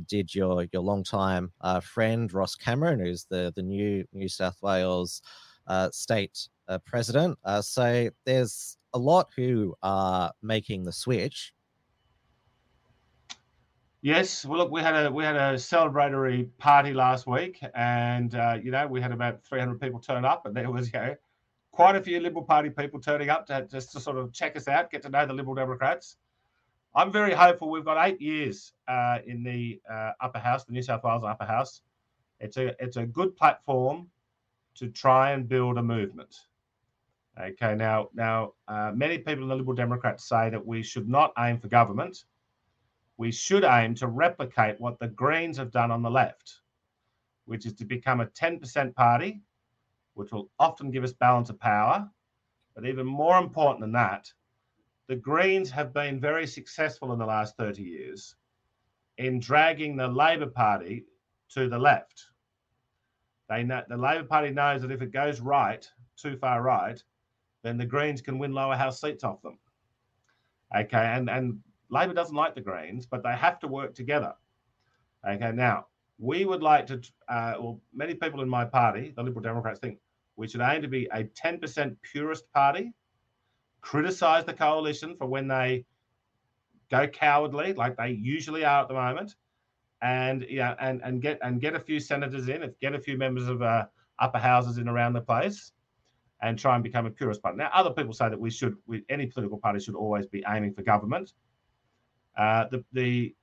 Speaker 2: did your your longtime friend Ross Cameron, who's the the new New South Wales state president. so there's a lot who are making the switch.
Speaker 3: Yes, well, look, we had a we had a celebratory party last week, and uh, you know we had about 300 people turn up, and there was you know quite a few Liberal Party people turning up to just to sort of check us out, get to know the Liberal Democrats. I'm very hopeful. We've got eight years uh, in the uh, upper house, the New South Wales upper house. It's a it's a good platform to try and build a movement. Okay, now now uh, many people in the Liberal Democrats say that we should not aim for government. We should aim to replicate what the Greens have done on the left, which is to become a 10% party which will often give us balance of power. But even more important than that, the Greens have been very successful in the last 30 years in dragging the Labor Party to the left. They know, the Labor Party knows that if it goes right, too far right, then the Greens can win lower house seats off them. Okay, and, and Labor doesn't like the Greens, but they have to work together. Okay, now we would like to, uh, well, many people in my party, the Liberal Democrats, think we should aim to be a 10% purist party, criticize the coalition for when they go cowardly, like they usually are at the moment, and yeah, and and get and get a few senators in, get a few members of uh, upper houses in around the place, and try and become a purist party. Now, other people say that we should, we, any political party should always be aiming for government. Uh, the the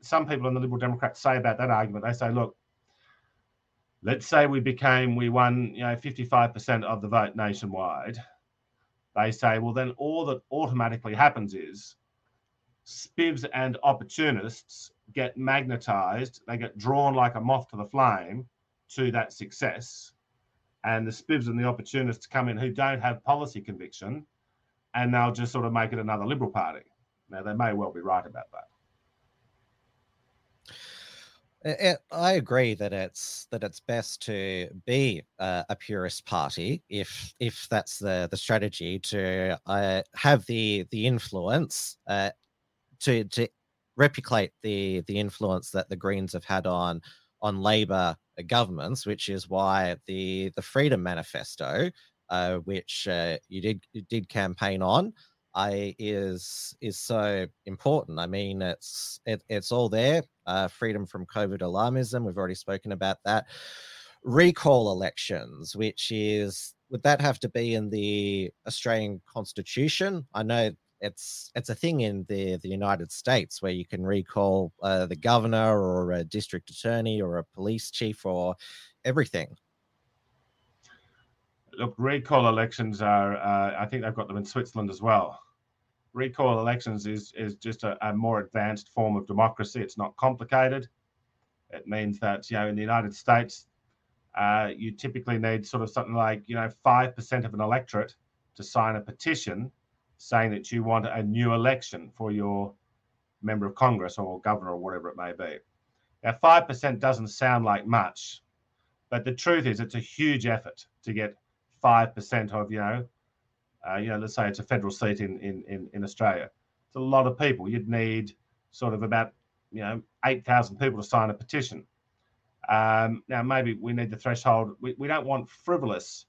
Speaker 3: some people in the Liberal Democrats say about that argument, they say, look, let's say we became we won you know 55% of the vote nationwide. They say well then all that automatically happens is spivs and opportunists get magnetized they get drawn like a moth to the flame to that success and the spivs and the opportunists come in who don't have policy conviction and they'll just sort of make it another liberal party now they may well be right about that.
Speaker 2: I agree that it's that it's best to be uh, a purist party if if that's the the strategy to uh, have the the influence uh, to to replicate the the influence that the Greens have had on on Labor governments, which is why the the Freedom Manifesto, uh, which uh, you did you did campaign on, I is is so important. I mean, it's it, it's all there. Uh, freedom from COVID alarmism. We've already spoken about that. Recall elections, which is would that have to be in the Australian Constitution? I know it's it's a thing in the the United States where you can recall uh, the governor or a district attorney or a police chief or everything.
Speaker 3: Look, recall elections are. Uh, I think they've got them in Switzerland as well. Recall elections is is just a, a, more advanced form of democracy. It's not complicated. It means that you know in the United States, uh, you typically need sort of something like you know five percent of an electorate to sign a petition saying that you want a new election for your member of Congress or governor or whatever it may be. Now, five percent doesn't sound like much, but the truth is it's a huge effort to get five percent of you know uh, you know, let's say it's a federal seat in, in, in, in Australia. It's a lot of people. You'd need sort of about, you know, 8,000 people to sign a petition. Um, now, maybe we need the threshold. We, we don't want frivolous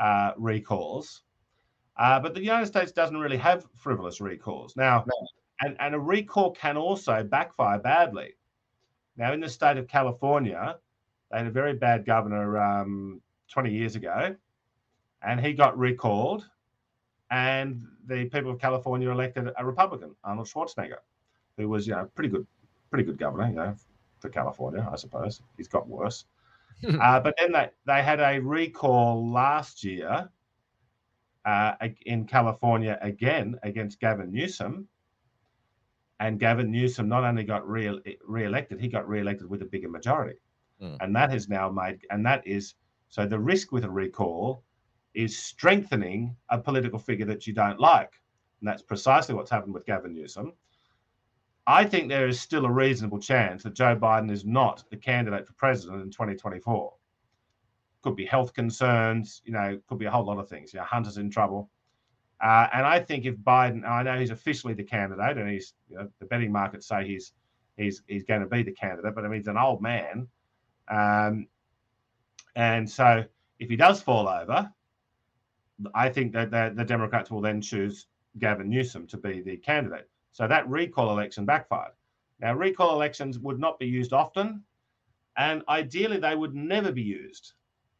Speaker 3: uh, recalls, uh, but the United States doesn't really have frivolous recalls. Now, no. and, and a recall can also backfire badly. Now, in the state of California, they had a very bad governor um, 20 years ago, and he got recalled and the people of California elected a Republican, Arnold Schwarzenegger, who was, you know, pretty good, pretty good governor, you know, for California, I suppose. He's got worse. uh, but then they, they had a recall last year uh, in California again against Gavin Newsom. And Gavin Newsom not only got re- re-elected, he got re-elected with a bigger majority. Mm. And that has now made, and that is, so the risk with a recall is strengthening a political figure that you don't like. And that's precisely what's happened with Gavin Newsom. I think there is still a reasonable chance that Joe Biden is not the candidate for president in 2024. Could be health concerns, you know, could be a whole lot of things. You know, Hunter's in trouble. Uh, and I think if Biden, I know he's officially the candidate, and he's you know, the betting markets say he's he's he's going to be the candidate, but I mean he's an old man, um, and so if he does fall over, I think that the, the Democrats will then choose Gavin Newsom to be the candidate. So that recall election backfired. Now, recall elections would not be used often, and ideally they would never be used.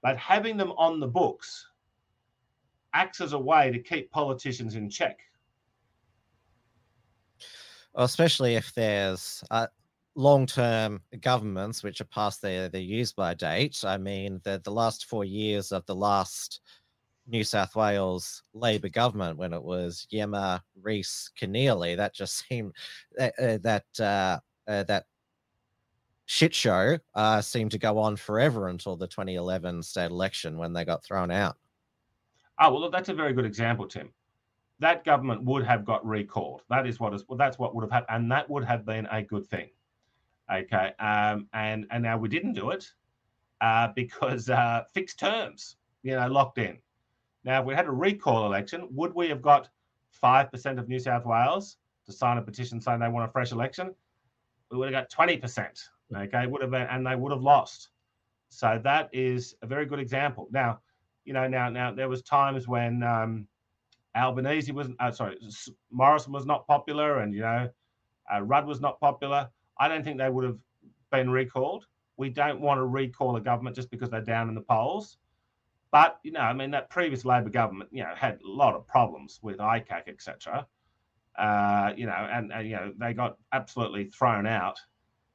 Speaker 3: But having them on the books acts as a way to keep politicians in check.
Speaker 2: Especially if there's uh, long-term governments which are past their their use by date. I mean, the the last four years of the last New South Wales Labor government when it was Iemma Rees Keneally. That just seemed uh, that uh, uh, that shit show uh, seemed to go on forever until the 2011 state election when they got thrown out.
Speaker 3: Oh well, that's a very good example, Tim. That government would have got recalled. That is what is well, that's what would have happened, and that would have been a good thing. Okay, um, and and now we didn't do it uh, because uh, fixed terms, you know, locked in. Now, if we had a recall election, would we have got 5% of New South Wales to sign a petition saying they want a fresh election? We would have got 20%. Okay, would have been, and they would have lost. So that is a very good example. Now, you know, now, now there was times when um, Albanese was, uh, sorry, Morrison was not popular, and you know, uh, Rudd was not popular. I don't think they would have been recalled. We don't want to recall a government just because they're down in the polls. But you know, I mean, that previous Labor government, you know, had a lot of problems with ICAC, etc. Uh, you know, and, and, you know they got absolutely thrown out.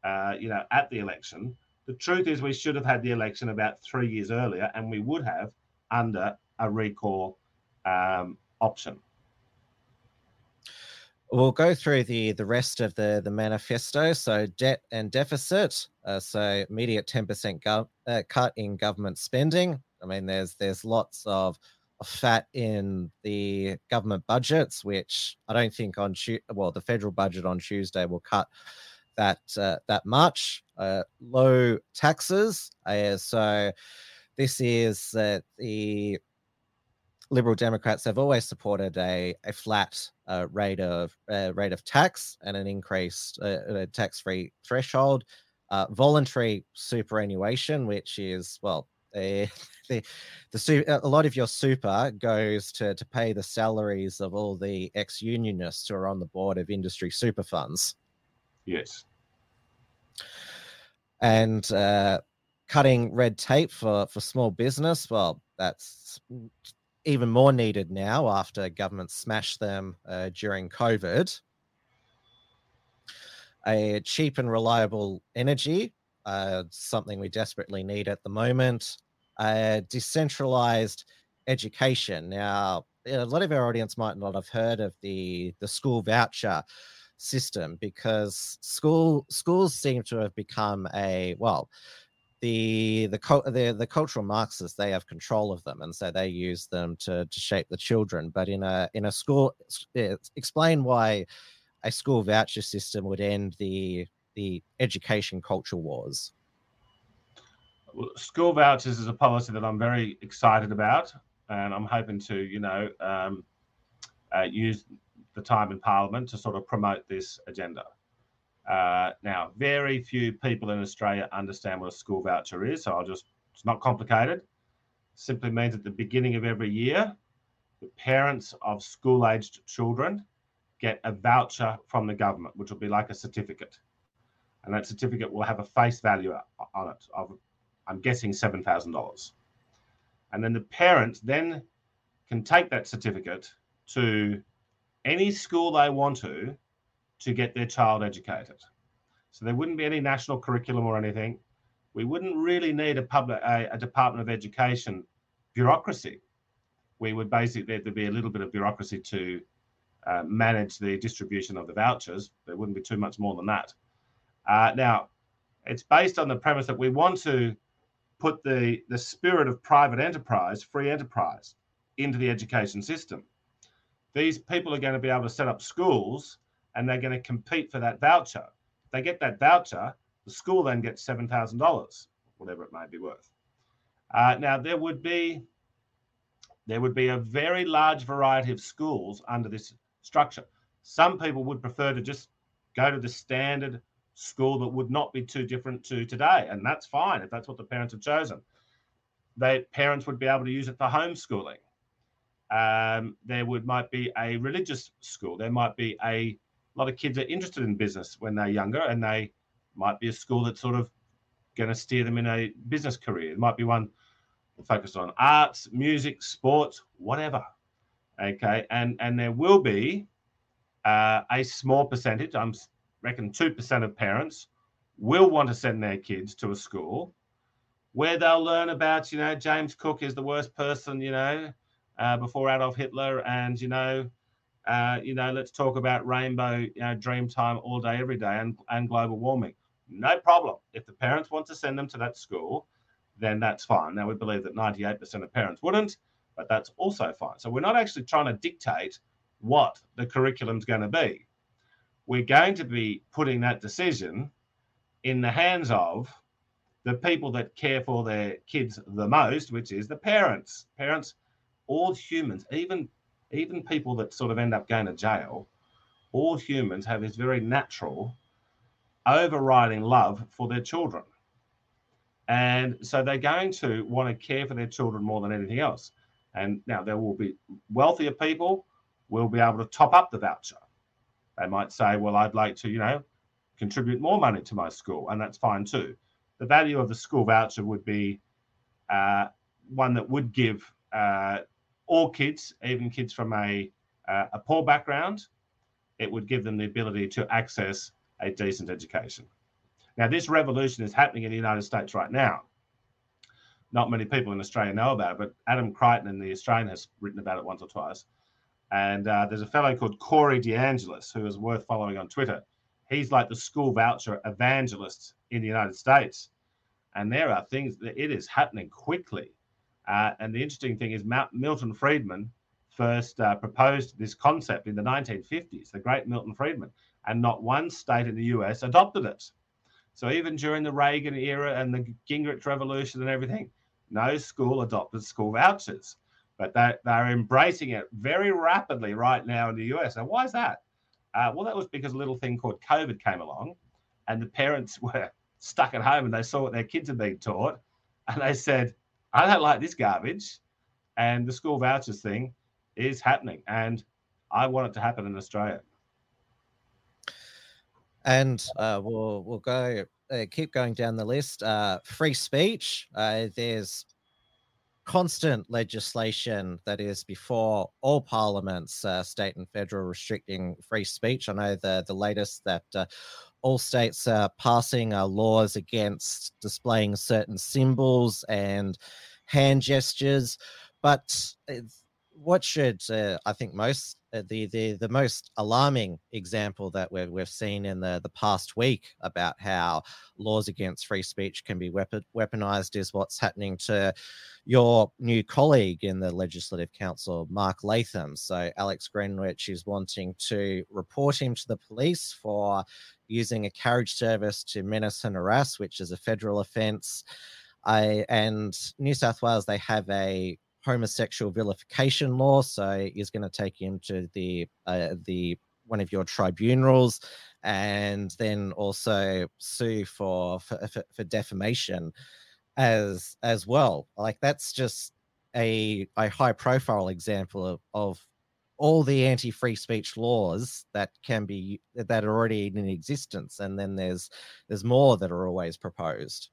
Speaker 3: Uh, you know, at the election. The truth is, we should have had the election about three years earlier, and we would have under a recall um, option.
Speaker 2: We'll go through the the rest of the the manifesto. So debt and deficit. Uh, so immediate ten percent gov- uh, cut in government spending. I mean, there's there's lots of, fat in the government budgets, which I don't think on well the federal budget on Tuesday will cut that uh, that much. Uh, low taxes, uh, so this is uh, the Liberal Democrats have always supported a, a flat uh, rate of uh, rate of tax and an increased uh, tax free threshold. Uh, voluntary superannuation, which is well the the, the a lot of your super goes to to pay the salaries of all the ex unionists who are on the board of industry super funds.
Speaker 3: Yes.
Speaker 2: And uh, cutting red tape for for small business. Well, that's even more needed now after government smashed them uh, during COVID. A cheap and reliable energy, uh, something we desperately need at the moment. Uh, decentralized education. Now, a lot of our audience might not have heard of the the school voucher system because school schools seem to have become a well the the the the cultural Marxists they have control of them, and so they use them to to shape the children. But in a in a school, explain why a school voucher system would end the the education culture.
Speaker 3: Well, school vouchers is a policy that I'm very excited about, and I'm hoping to you know um, uh, use the time in Parliament to sort of promote this agenda. Uh, now, very few people in Australia understand what a school voucher is, so I'll just, it's not complicated. Simply means at the beginning of every year, the parents of school aged children get a voucher from the government, which will be like a certificate. And that certificate will have a face value on it of, I'm guessing, $7,000. And then the parent then can take that certificate to any school they want to to get their child educated. So there wouldn't be any national curriculum or anything. We wouldn't really need a public a, a Department of Education bureaucracy. We would basically there'd be a little bit of bureaucracy to uh, manage the distribution of the vouchers. There wouldn't be too much more than that. Uh, now, it's based on the premise that we want to put the the spirit of private enterprise, free enterprise, into the education system. These people are going to be able to set up schools and they're going to compete for that voucher. They get that voucher, the school then gets $7,000, whatever it may be worth. Uh, now, there would be there would be a very large variety of schools under this structure. Some people would prefer to just go to the standard school that would not be too different to today, and that's fine if that's what the parents have chosen. They parents would be able to use it for homeschooling. Um, there would might be a religious school. There might be a a lot of kids are interested in business when they're younger, and they might be a school that's sort of going to steer them in a business career. It might be one focused on arts, music, sports, whatever. Okay, and and there will be uh, a small percentage. I'm reckon two percent of parents will want to send their kids to a school where they'll learn about, you know, James Cook is the worst person, you know, uh, before Adolf Hitler, and you know, uh, you know, let's talk about rainbow, you know, dream time all day, every day, and, and global warming. No problem. If the parents want to send them to that school, then that's fine. Now, we believe that 98% of parents wouldn't, but that's also fine. So, we're not actually trying to dictate what the curriculum's going to be. We're going to be putting that decision in the hands of the people that care for their kids the most, which is the parents. Parents, all humans, even even people that sort of end up going to jail, all humans have this very natural overriding love for their children. And so they're going to want to care for their children more than anything else. And now there will be wealthier people will be able to top up the voucher. They might say, well, I'd like to, you know, contribute more money to my school, and that's fine too. The value of the school voucher would be uh, one that would give uh, all kids, even kids from a, uh, a poor background, it would give them the ability to access a decent education. Now, this revolution is happening in the United States right now. Not many people in Australia know about it, but Adam Creighton in the Australian has written about it once or twice. And uh, there's a fellow called Corey DeAngelis who is worth following on Twitter. He's like the school voucher evangelist in the United States. And there are things that it is happening quickly. Uh, and the interesting thing is, Milton Friedman first uh, proposed this concept in the 1950s, the great Milton Friedman, and not one state in the US adopted it. So even during the Reagan era and the Gingrich Revolution and everything, no school adopted school vouchers. But they, they're embracing it very rapidly right now in the US. And why is that? Uh, well, that was because a little thing called COVID came along, and the parents were stuck at home and they saw what their kids had been taught, and they said, I don't like this garbage. And the school vouchers thing is happening. And I want it to happen in Australia.
Speaker 2: And uh, we'll we'll go uh, keep going down the list. Uh, free speech. Uh, there's constant legislation that is before all parliaments, uh, state and federal, restricting free speech. I know the the latest that uh, all states are passing uh, laws against displaying certain symbols and hand gestures. But what should uh, I think most uh, Uh, the the the most alarming example that we've we've seen in the the past week about how laws against free speech can be weapon, weaponized is what's happening to your new colleague in the Legislative Council, Mark Latham. So Alex Greenwich is wanting to report him to the police for using a carriage service to menace and harass, which is a federal offence. I, and New South Wales, they have a homosexual vilification law, so he's going to take him to the uh, the one of your tribunals, and then also sue for for, for, defamation as as well. Like that's just a a high profile example of, of all the anti-free speech laws that can be that are already in existence and then there's there's more that are always proposed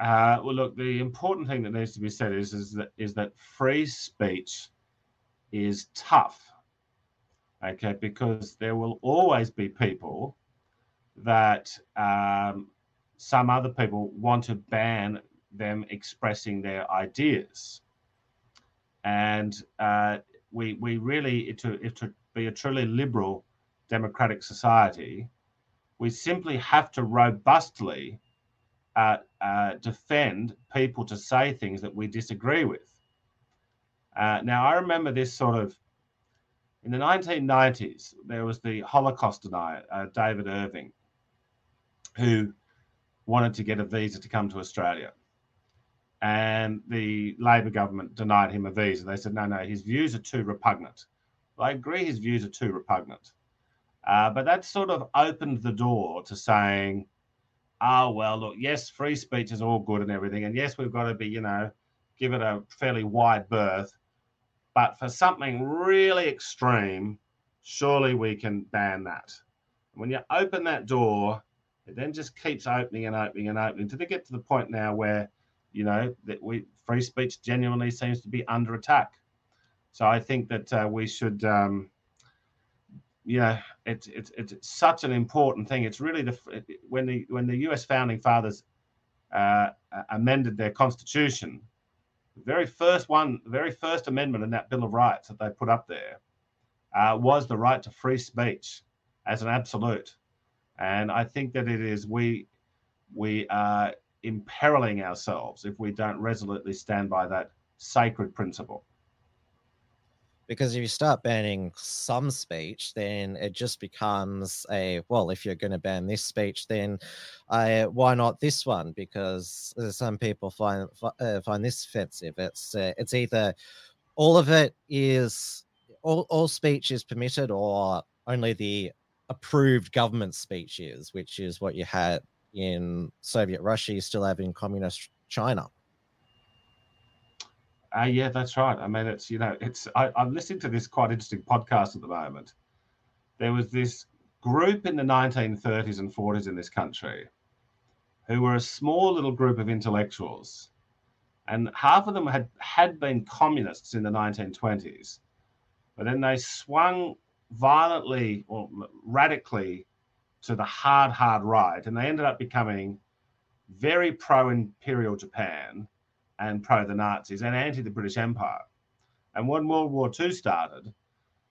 Speaker 3: uh, well, look, the important thing that needs to be said is, is that is that free speech is tough, okay? Because there will always be people that um, some other people want to ban them expressing their ideas, and uh, we we really to to be a truly liberal democratic society, we simply have to robustly uh, uh, defend people to say things that we disagree with. Uh, now, I remember this sort of in the 1990s, there was the Holocaust denier, uh, David Irving, who wanted to get a visa to come to Australia. And the Labor government denied him a visa. They said, no, no, his views are too repugnant. Well, I agree his views are too repugnant. Uh, but that sort of opened the door to saying, oh well look yes free speech is all good and everything and yes we've got to be you know give it a fairly wide berth but for something really extreme surely we can ban that. When you open that door it then just keeps opening and opening and opening to get to the point now where you know that we free speech genuinely seems to be under attack. So i think that uh, we should um, you know, it's it's it's such an important thing. It's really the when the when the U.S. founding fathers uh, amended their constitution, the very first one, the very first amendment in that Bill of Rights that they put up there uh, was the right to free speech as an absolute, and I think that it is we we are imperiling ourselves if we don't resolutely stand by that sacred principle
Speaker 2: because if you start banning some speech then it just becomes a well if you're going to ban this speech then uh, why not this one? because some people find uh, find this offensive. It's uh, it's either all of it is all, all speech is permitted or only the approved government speech is which is what you had in soviet russia you still have in communist china
Speaker 3: uh, yeah, that's right. I mean, it's you know, it's I, I'm listening to this quite interesting podcast at the moment. There was this group in the 1930s and 40s in this country who were a small little group of intellectuals, and half of them had had been communists in the 1920s, but then they swung violently or radically to the hard, hard right, and they ended up becoming very pro-imperial Japan and pro the Nazis and anti the British Empire. And when World War II started,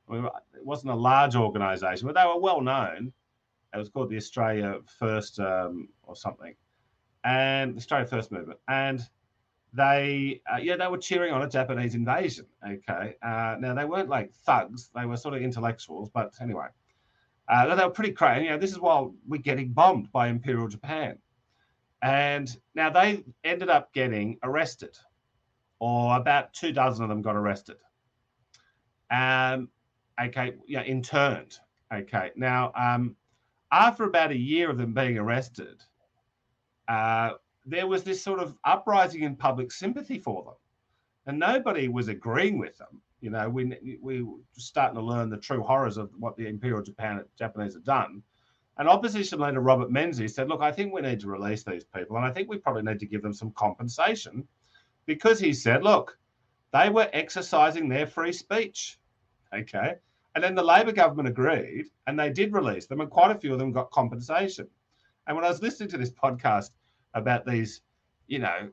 Speaker 3: I mean, it wasn't a large organization, but they were well known. It was called the Australia First um, or something, and the Australia First movement. And they, uh, yeah, they were cheering on a Japanese invasion. Okay. Uh, now, they weren't like thugs, they were sort of intellectuals, but anyway. Uh, they were pretty crazy. You know, this is while we're getting bombed by Imperial Japan. And now they ended up getting arrested, or about two dozen of them got arrested. Um, okay, yeah, interned. Okay, now um, after about a year of them being arrested, uh, there was this sort of uprising in public sympathy for them, and nobody was agreeing with them. You know, we we were starting to learn the true horrors of what the Imperial Japan Japanese had done, and opposition leader Robert Menzies said, Look, I think we need to release these people. And I think we probably need to give them some compensation because he said, Look, they were exercising their free speech. Okay. And then the Labor government agreed and they did release them, and quite a few of them got compensation. And when I was listening to this podcast about these, you know,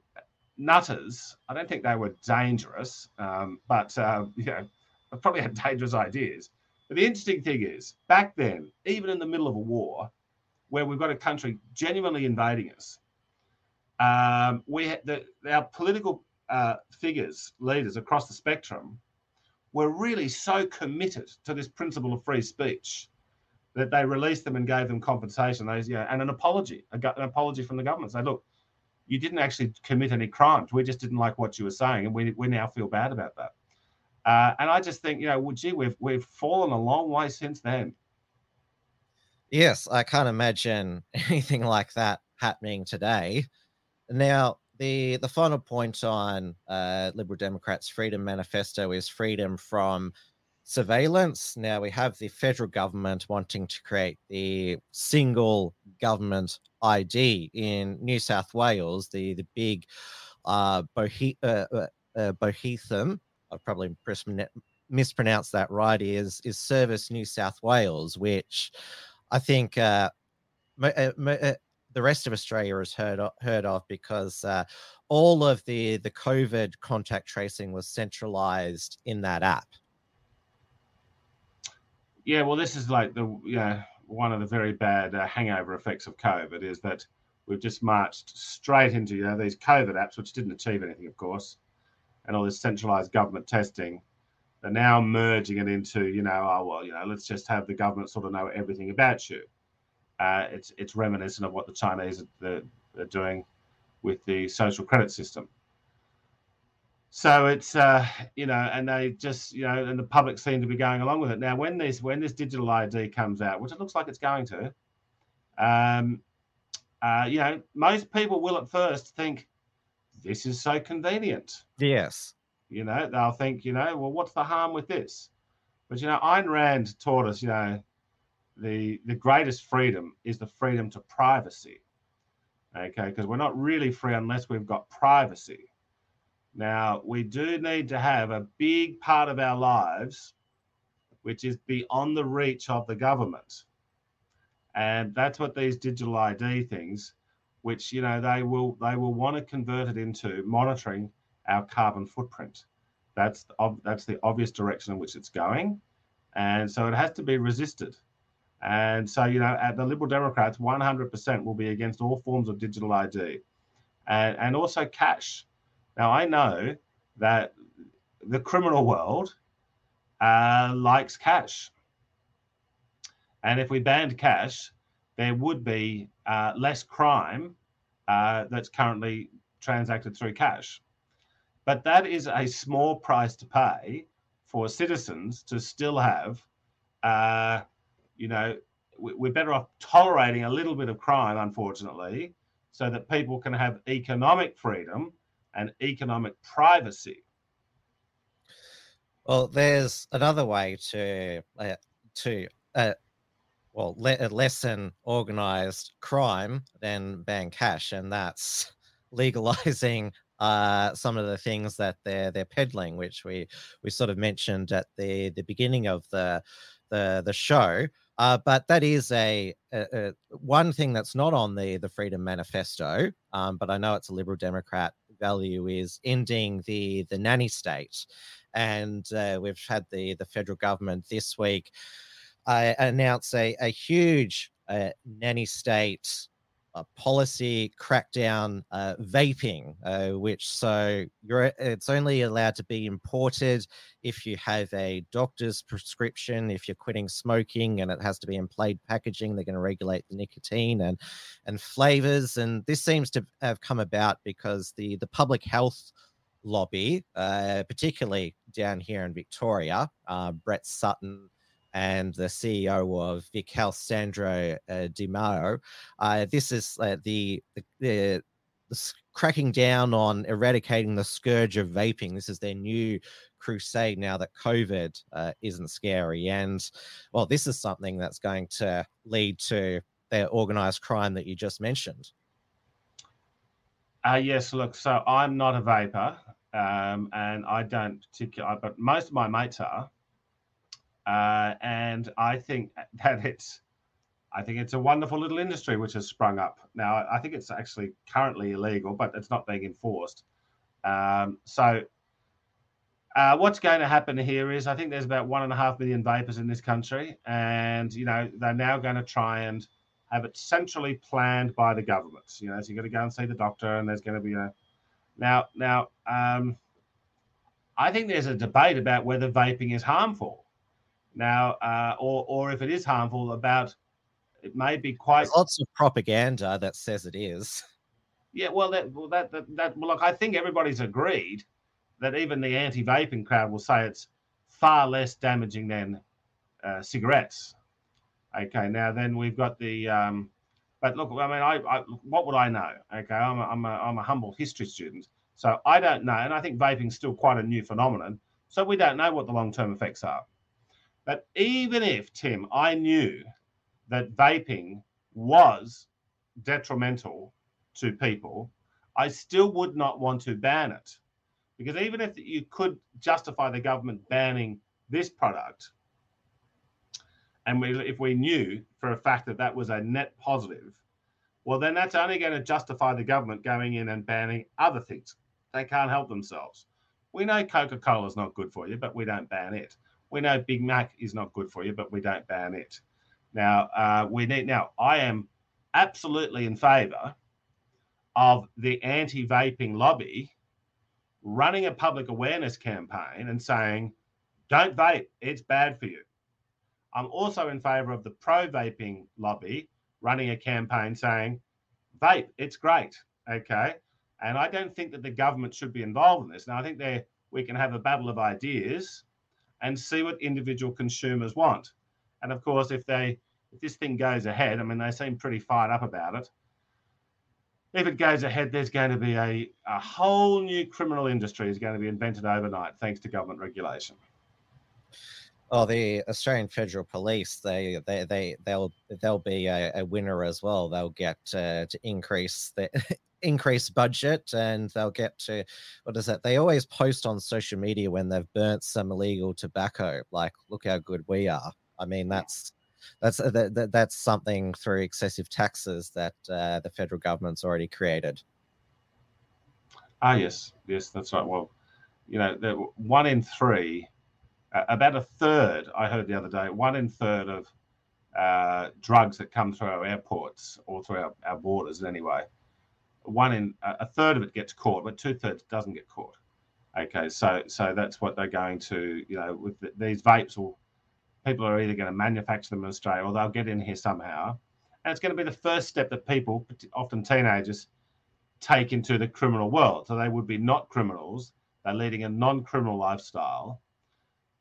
Speaker 3: nutters. I don't think they were dangerous, um, but uh, you know, they probably had dangerous ideas. But the interesting thing is, back then, even in the middle of a war, where we've got a country genuinely invading us, um, we the, our political uh, figures, leaders across the spectrum, were really so committed to this principle of free speech that they released them and gave them compensation. Those, know, and an apology, an apology from the government. Say, look, you didn't actually commit any crimes. We just didn't like what you were saying, and we, we now feel bad about that. Uh, and I just think, you know, well, gee, we've we've fallen a long way since then.
Speaker 2: Yes, I can't imagine anything like that happening today. Now, the the final point on uh, Liberal Democrats' Freedom Manifesto is freedom from surveillance. Now we have the federal government wanting to create the single government ID in New South Wales, the the big uh, Bohe- uh, uh, uh. I've probably mispronounced that right. Is is Service New South Wales, which I think uh, uh, uh, the rest of Australia has heard of, heard of because uh, all of the the COVID contact tracing was centralized in that app.
Speaker 3: Yeah, well, this is like the yeah one of the very bad uh, hangover effects of COVID is that we've just marched straight into you know these COVID apps, which didn't achieve anything, of course, and all this centralized government testing. They're now merging it into you know oh well you know let's just have the government sort of know everything about you. Uh, it's it's reminiscent of what the Chinese are, are doing with the social credit system. So it's uh, you know, and they just you know, and the public seem to be going along with it now. When this when this digital ID comes out, which it looks like it's going to, um, uh, you know, most people will at first think this is so convenient.
Speaker 2: Yes.
Speaker 3: You know, they'll think, you know, well, what's the harm with this? But you know, Ayn Rand taught us, you know, the the greatest freedom is the freedom to privacy. Okay, because we're not really free unless we've got privacy. Now, we do need to have a big part of our lives which is beyond the reach of the government. And that's what these digital ID things, which you know they will they will want to convert it into monitoring our carbon footprint. That's the, that's the obvious direction in which it's going, and so it has to be resisted. And so you know, at the Liberal Democrats, 100% will be against all forms of digital ID, and and also cash. Now, I know that the criminal world uh, likes cash. And if we banned cash, there would be uh, less crime uh, that's currently transacted through cash. But that is a small price to pay for citizens to still have, uh, you know, we're better off tolerating a little bit of crime, unfortunately, so that people can have economic freedom and economic privacy.
Speaker 2: Well, there's another way to uh, to uh, well le- uh, lessen organized crime than ban cash, and that's legalizing uh, some of the things that they're they're peddling, which we we sort of mentioned at the the beginning of the the the show. Uh, but that is a, a, a, one thing that's not on the the Freedom Manifesto. Um, but I know it's a Liberal Democrat value is ending the the nanny state, and uh, we've had the the federal government this week uh, announce a, a huge uh, nanny state a policy crackdown uh, vaping, uh, which so you're it's only allowed to be imported if you have a doctor's prescription, if you're quitting smoking, and it has to be in plain packaging. They're going to regulate the nicotine and and flavors, and this seems to have come about because the the public health lobby, uh, particularly down here in Victoria, uh, Brett Sutton and the CEO of Vic Health, Sandro uh, Demaio. Uh, this is uh, the, the, the, the, cracking down on eradicating the scourge of vaping. This is their new crusade now that COVID uh, isn't scary. And well, this is something that's going to lead to their organized crime that you just mentioned.
Speaker 3: Uh, yes, look, so I'm not a vaper, um, and I don't particularly, but most of my mates are. Uh, and I think that it's, I think it's a wonderful little industry which has sprung up. Now, I think it's actually currently illegal, but it's not being enforced. Um, so uh, what's going to happen here is I think there's about one and a half million vapers in this country, and you know they're now going to try and have it centrally planned by the governments. You know, so you got to go and see the doctor, and there's going to be a now now. Um, I think there's a debate about whether vaping is harmful now, uh, or or if it is harmful, about it may be quite.
Speaker 2: There's lots of propaganda that says it is.
Speaker 3: Yeah, well, that well that that, that well, look, I think everybody's agreed that even the anti-vaping crowd will say it's far less damaging than uh, cigarettes. Okay, now then we've got the. Um, but look, I mean, I, I what would I know? Okay, I'm a, I'm a I'm a humble history student, so I don't know, and I think vaping's still quite a new phenomenon. So we don't know what the long-term effects are. But even if Tim, I knew that vaping was detrimental to people, I still would not want to ban it. Because even if you could justify the government banning this product, and we, if we knew for a fact that that was a net positive, well, then that's only going to justify the government going in and banning other things. They can't help themselves. We know Coca Cola is not good for you, but we don't ban it. We know Big Mac is not good for you, but we don't ban it. Now, uh, we need, now, I am absolutely in favor of the anti vaping lobby running a public awareness campaign and saying, don't vape, it's bad for you. I'm also in favor of the pro vaping lobby running a campaign saying, vape, it's great. Okay. And I don't think that the government should be involved in this. Now, I think there we can have a battle of ideas and see what individual consumers want. And of course, if they if this thing goes ahead, I mean, they seem pretty fired up about it if it goes ahead, there's going to be a, a whole new criminal industry is going to be invented overnight thanks to government regulation.
Speaker 2: Oh, the Australian Federal Police, they they they they'll they'll be a, a winner as well. They'll get uh, to increase the increase budget, and they'll get to what is that? They always post on social media when they've burnt some illegal tobacco. Like, look how good we are. I mean, that's that's uh, that, that, that's something through excessive taxes that uh, the federal government's already created.
Speaker 3: Ah, yes, yes, that's right. Well, you know, the, one in three, uh, about a third. I heard the other day, one in third of uh, drugs that come through our airports or through our, our borders, anyway. One in a third of it gets caught, but two thirds doesn't get caught. Okay, so so that's what they're going to, you know, with the, these vapes will people are either going to manufacture them in Australia or they'll get in here somehow. And it's going to be the first step that people, often teenagers, take into the criminal world. So they would be not criminals, they're leading a non criminal lifestyle.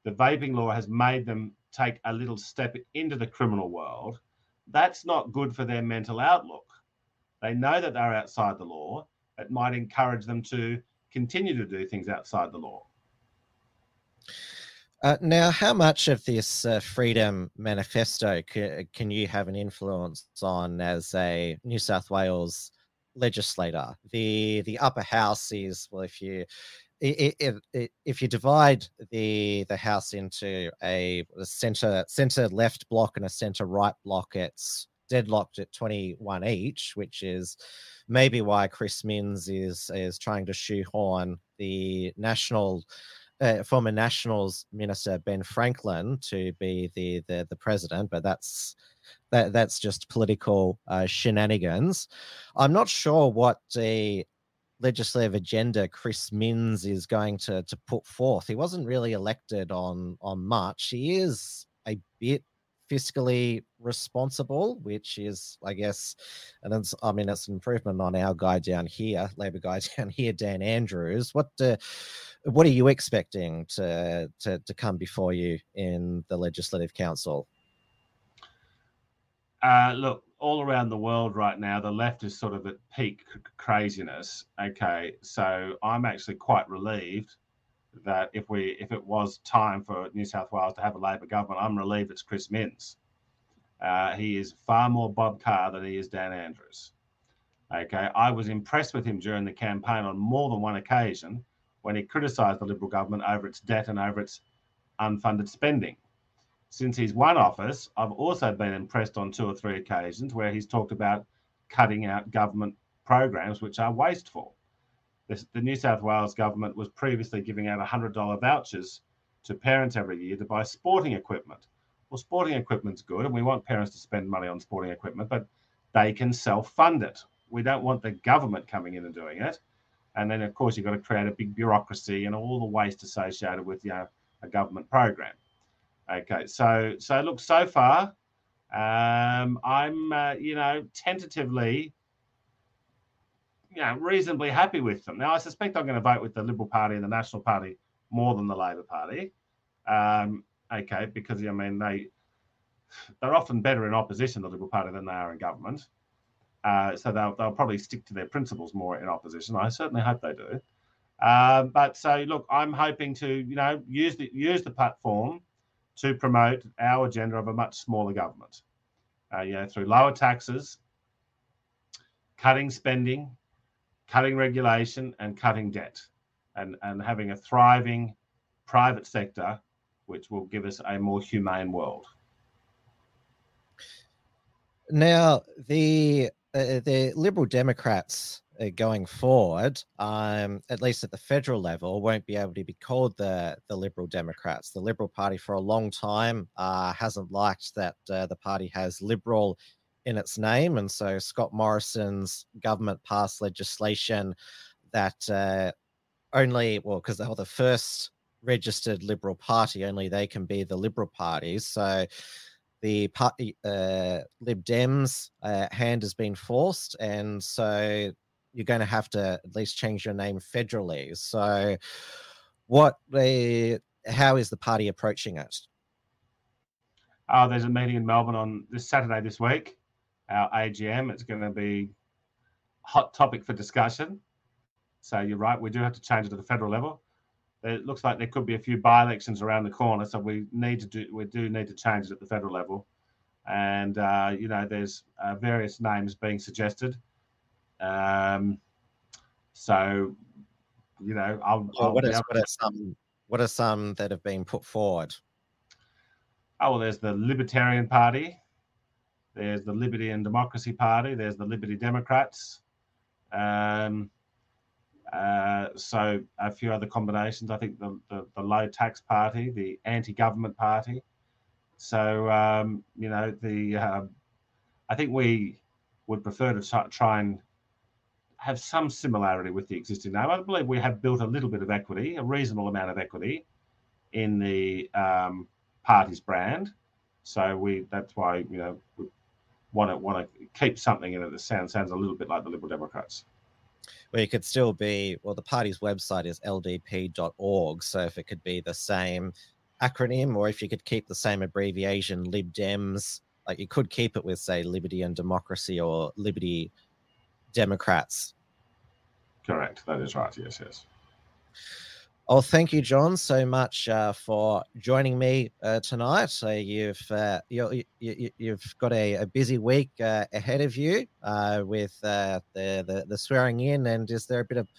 Speaker 3: The vaping law has made them take a little step into the criminal world. That's not good for their mental outlook. They know that they're outside the law. It might encourage them to continue to do things outside the law.
Speaker 2: Uh, now, how much of this uh, freedom manifesto c- can you have an influence on as a New South Wales legislator? The the upper house is well, if you if, if you divide the the house into a, a center center left block and a center right block, it's deadlocked at 21 each, which is maybe why Chris Minns is is trying to shoehorn the national uh, former Nationals minister Ben Franklin to be the the, the president, but that's that that's just political uh, shenanigans. I'm not sure what the legislative agenda Chris Minns is going to to put forth. He wasn't really elected on on much. He is a bit fiscally responsible, which is, I guess, and it's, I mean, it's an improvement on our guy down here, Labor guy down here, Dan Andrews. What, uh, what are you expecting to, to to come before you in the Legislative Council?
Speaker 3: Uh, look, all around the world right now, the left is sort of at peak craziness. Okay, so I'm actually quite relieved that if we if it was time for New South Wales to have a Labor government, I'm relieved it's Chris Minns. Uh, he is far more Bob Carr than he is Dan Andrews. Okay, I was impressed with him during the campaign on more than one occasion when he criticised the Liberal government over its debt and over its unfunded spending. Since he's won office, I've also been impressed on two or three occasions where he's talked about cutting out government programs which are wasteful the, the New South Wales government was previously giving out $100 vouchers to parents every year to buy sporting equipment. Well, sporting equipment's good, and we want parents to spend money on sporting equipment, but they can self fund it. We don't want the government coming in and doing it. And then, of course, you've got to create a big bureaucracy and all the waste associated with you know, a government program. Okay, so so look, so far, um, I'm uh, you know tentatively, you know, reasonably happy with them. Now, I suspect I'm going to vote with the Liberal Party and the National Party more than the Labor Party. Um, okay, because I mean they they're often better in opposition, the Liberal Party, than they are in government. Uh, so they'll, they'll probably stick to their principles more in opposition. I certainly hope they do. Uh, but so look, I'm hoping to you know use the use the platform to promote our agenda of a much smaller government. Uh, you know, through lower taxes, cutting spending, cutting regulation, and cutting debt, and and having a thriving private sector, which will give us a more humane world.
Speaker 2: Now, the uh, the Liberal Democrats uh, going forward, um, at least at the federal level, won't be able to be called the the Liberal Democrats. The Liberal Party for a long time uh, hasn't liked that uh, the party has liberal in its name, and so Scott Morrison's government passed legislation that uh, only well because they're the first registered Liberal Party, only they can be the Liberal Party. So the party, uh, Lib Dems uh, hand has been forced, and so you're going to have to at least change your name federally. So, what the how is the party approaching it?
Speaker 3: Oh, there's a meeting in Melbourne on this Saturday this week, our AGM. It's going to be hot topic for discussion. So you're right, we do have to change it to the federal level it looks like there could be a few by-elections around the corner, so we need to do we do need to change it at the federal level, and uh, you know there's uh, various names being suggested. Um, so you know, I'll.
Speaker 2: I'll what, is, what are some what are some that have been put forward?
Speaker 3: Oh well, there's the Libertarian Party, there's the Liberty and Democracy Party, there's the Liberty Democrats. Um, uh, so a few other combinations. I think the, the, the low tax party, the anti-government party. So um, you know the uh, I think we would prefer to try and have some similarity with the existing name. I believe we have built a little bit of equity, a reasonable amount of equity, in the um, party's brand. So we that's why you know we want to want to keep something in it that sounds sounds a little bit like the Liberal Democrats
Speaker 2: where you could still be well the party's website is ldp.org so if it could be the same acronym or if you could keep the same abbreviation lib dems like you could keep it with say liberty and democracy or liberty democrats.
Speaker 3: Correct. That is right. Yes yes
Speaker 2: Oh, thank you, John, so much uh, for joining me uh, tonight. Uh, you've you, have got a, a, busy week uh, ahead of you uh, with uh, the, the, the swearing in, and is there a bit of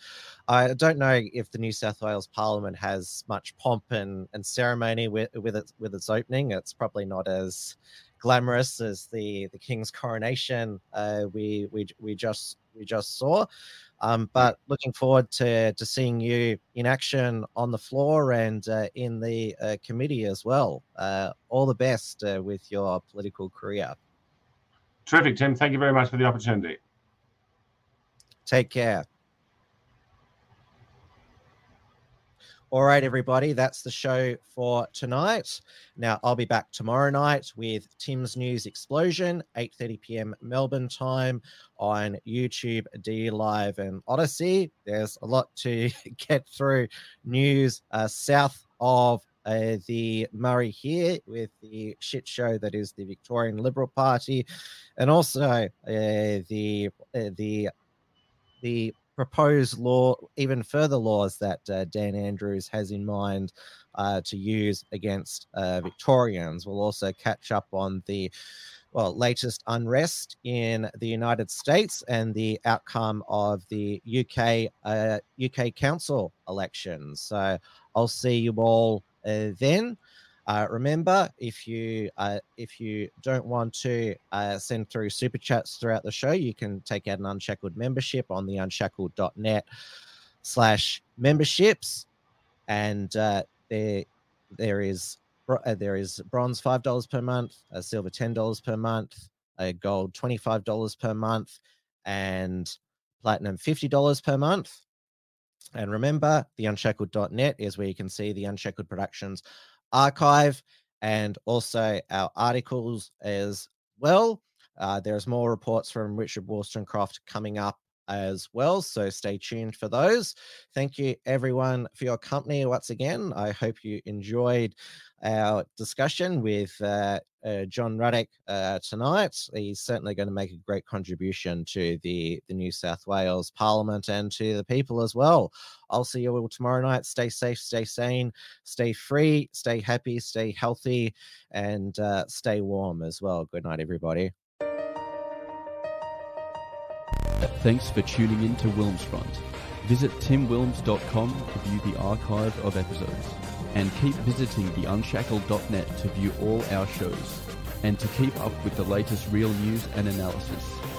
Speaker 2: I don't know if the New South Wales Parliament has much pomp and, and ceremony with with its with its opening. It's probably not as glamorous as the the King's coronation we we we just we just saw. Um, but looking forward to, to seeing you in action on the floor and uh, in the uh, committee as well. Uh, all the best uh, with your political career.
Speaker 3: Terrific, Tim. Thank you very much for the opportunity.
Speaker 2: Take care. All right, everybody, that's the show for tonight. Now, I'll be back tomorrow night with Tim's News Explosion, 8.30 p.m. Melbourne time on YouTube, D Live, and Odysee. There's a lot to get through. News uh, south of uh, the Murray here with the shit show that is the Victorian Liberal Party, and also uh, the uh, the the proposed law, even further laws that uh, Dan Andrews has in mind uh, to use against uh, Victorians. We'll also catch up on the well latest unrest in the United States and the outcome of the UK UK uh, Council elections. So I'll see you all uh, then. Uh, remember, if you uh, if you don't want to uh, send through super chats throughout the show, you can take out an Unshackled membership on the unshackled.net slash memberships. And uh, there, there is uh, there is bronze five dollars per month, a silver ten dollars per month, a gold twenty five dollars per month, and platinum fifty dollars per month. And remember, the unshackled.net is where you can see the Unshackled Productions archive and also our articles as well. Uh, there's more reports from Richard Wolstencroft coming up as well. So stay tuned for those. Thank you, everyone, for your company once again. I hope you enjoyed our discussion with uh, uh, John Ruddick uh, tonight. He's certainly going to make a great contribution to the, the New South Wales Parliament and to the people as well. I'll see you all tomorrow night. Stay safe, stay sane, stay free, stay happy, stay healthy, and uh, stay warm as well. Good night, everybody.
Speaker 1: Thanks for tuning in to Wilmsfront. Visit timwilms.com to view the archive of episodes. And keep visiting theunshackled.net to view all our shows and to keep up with the latest real news and analysis.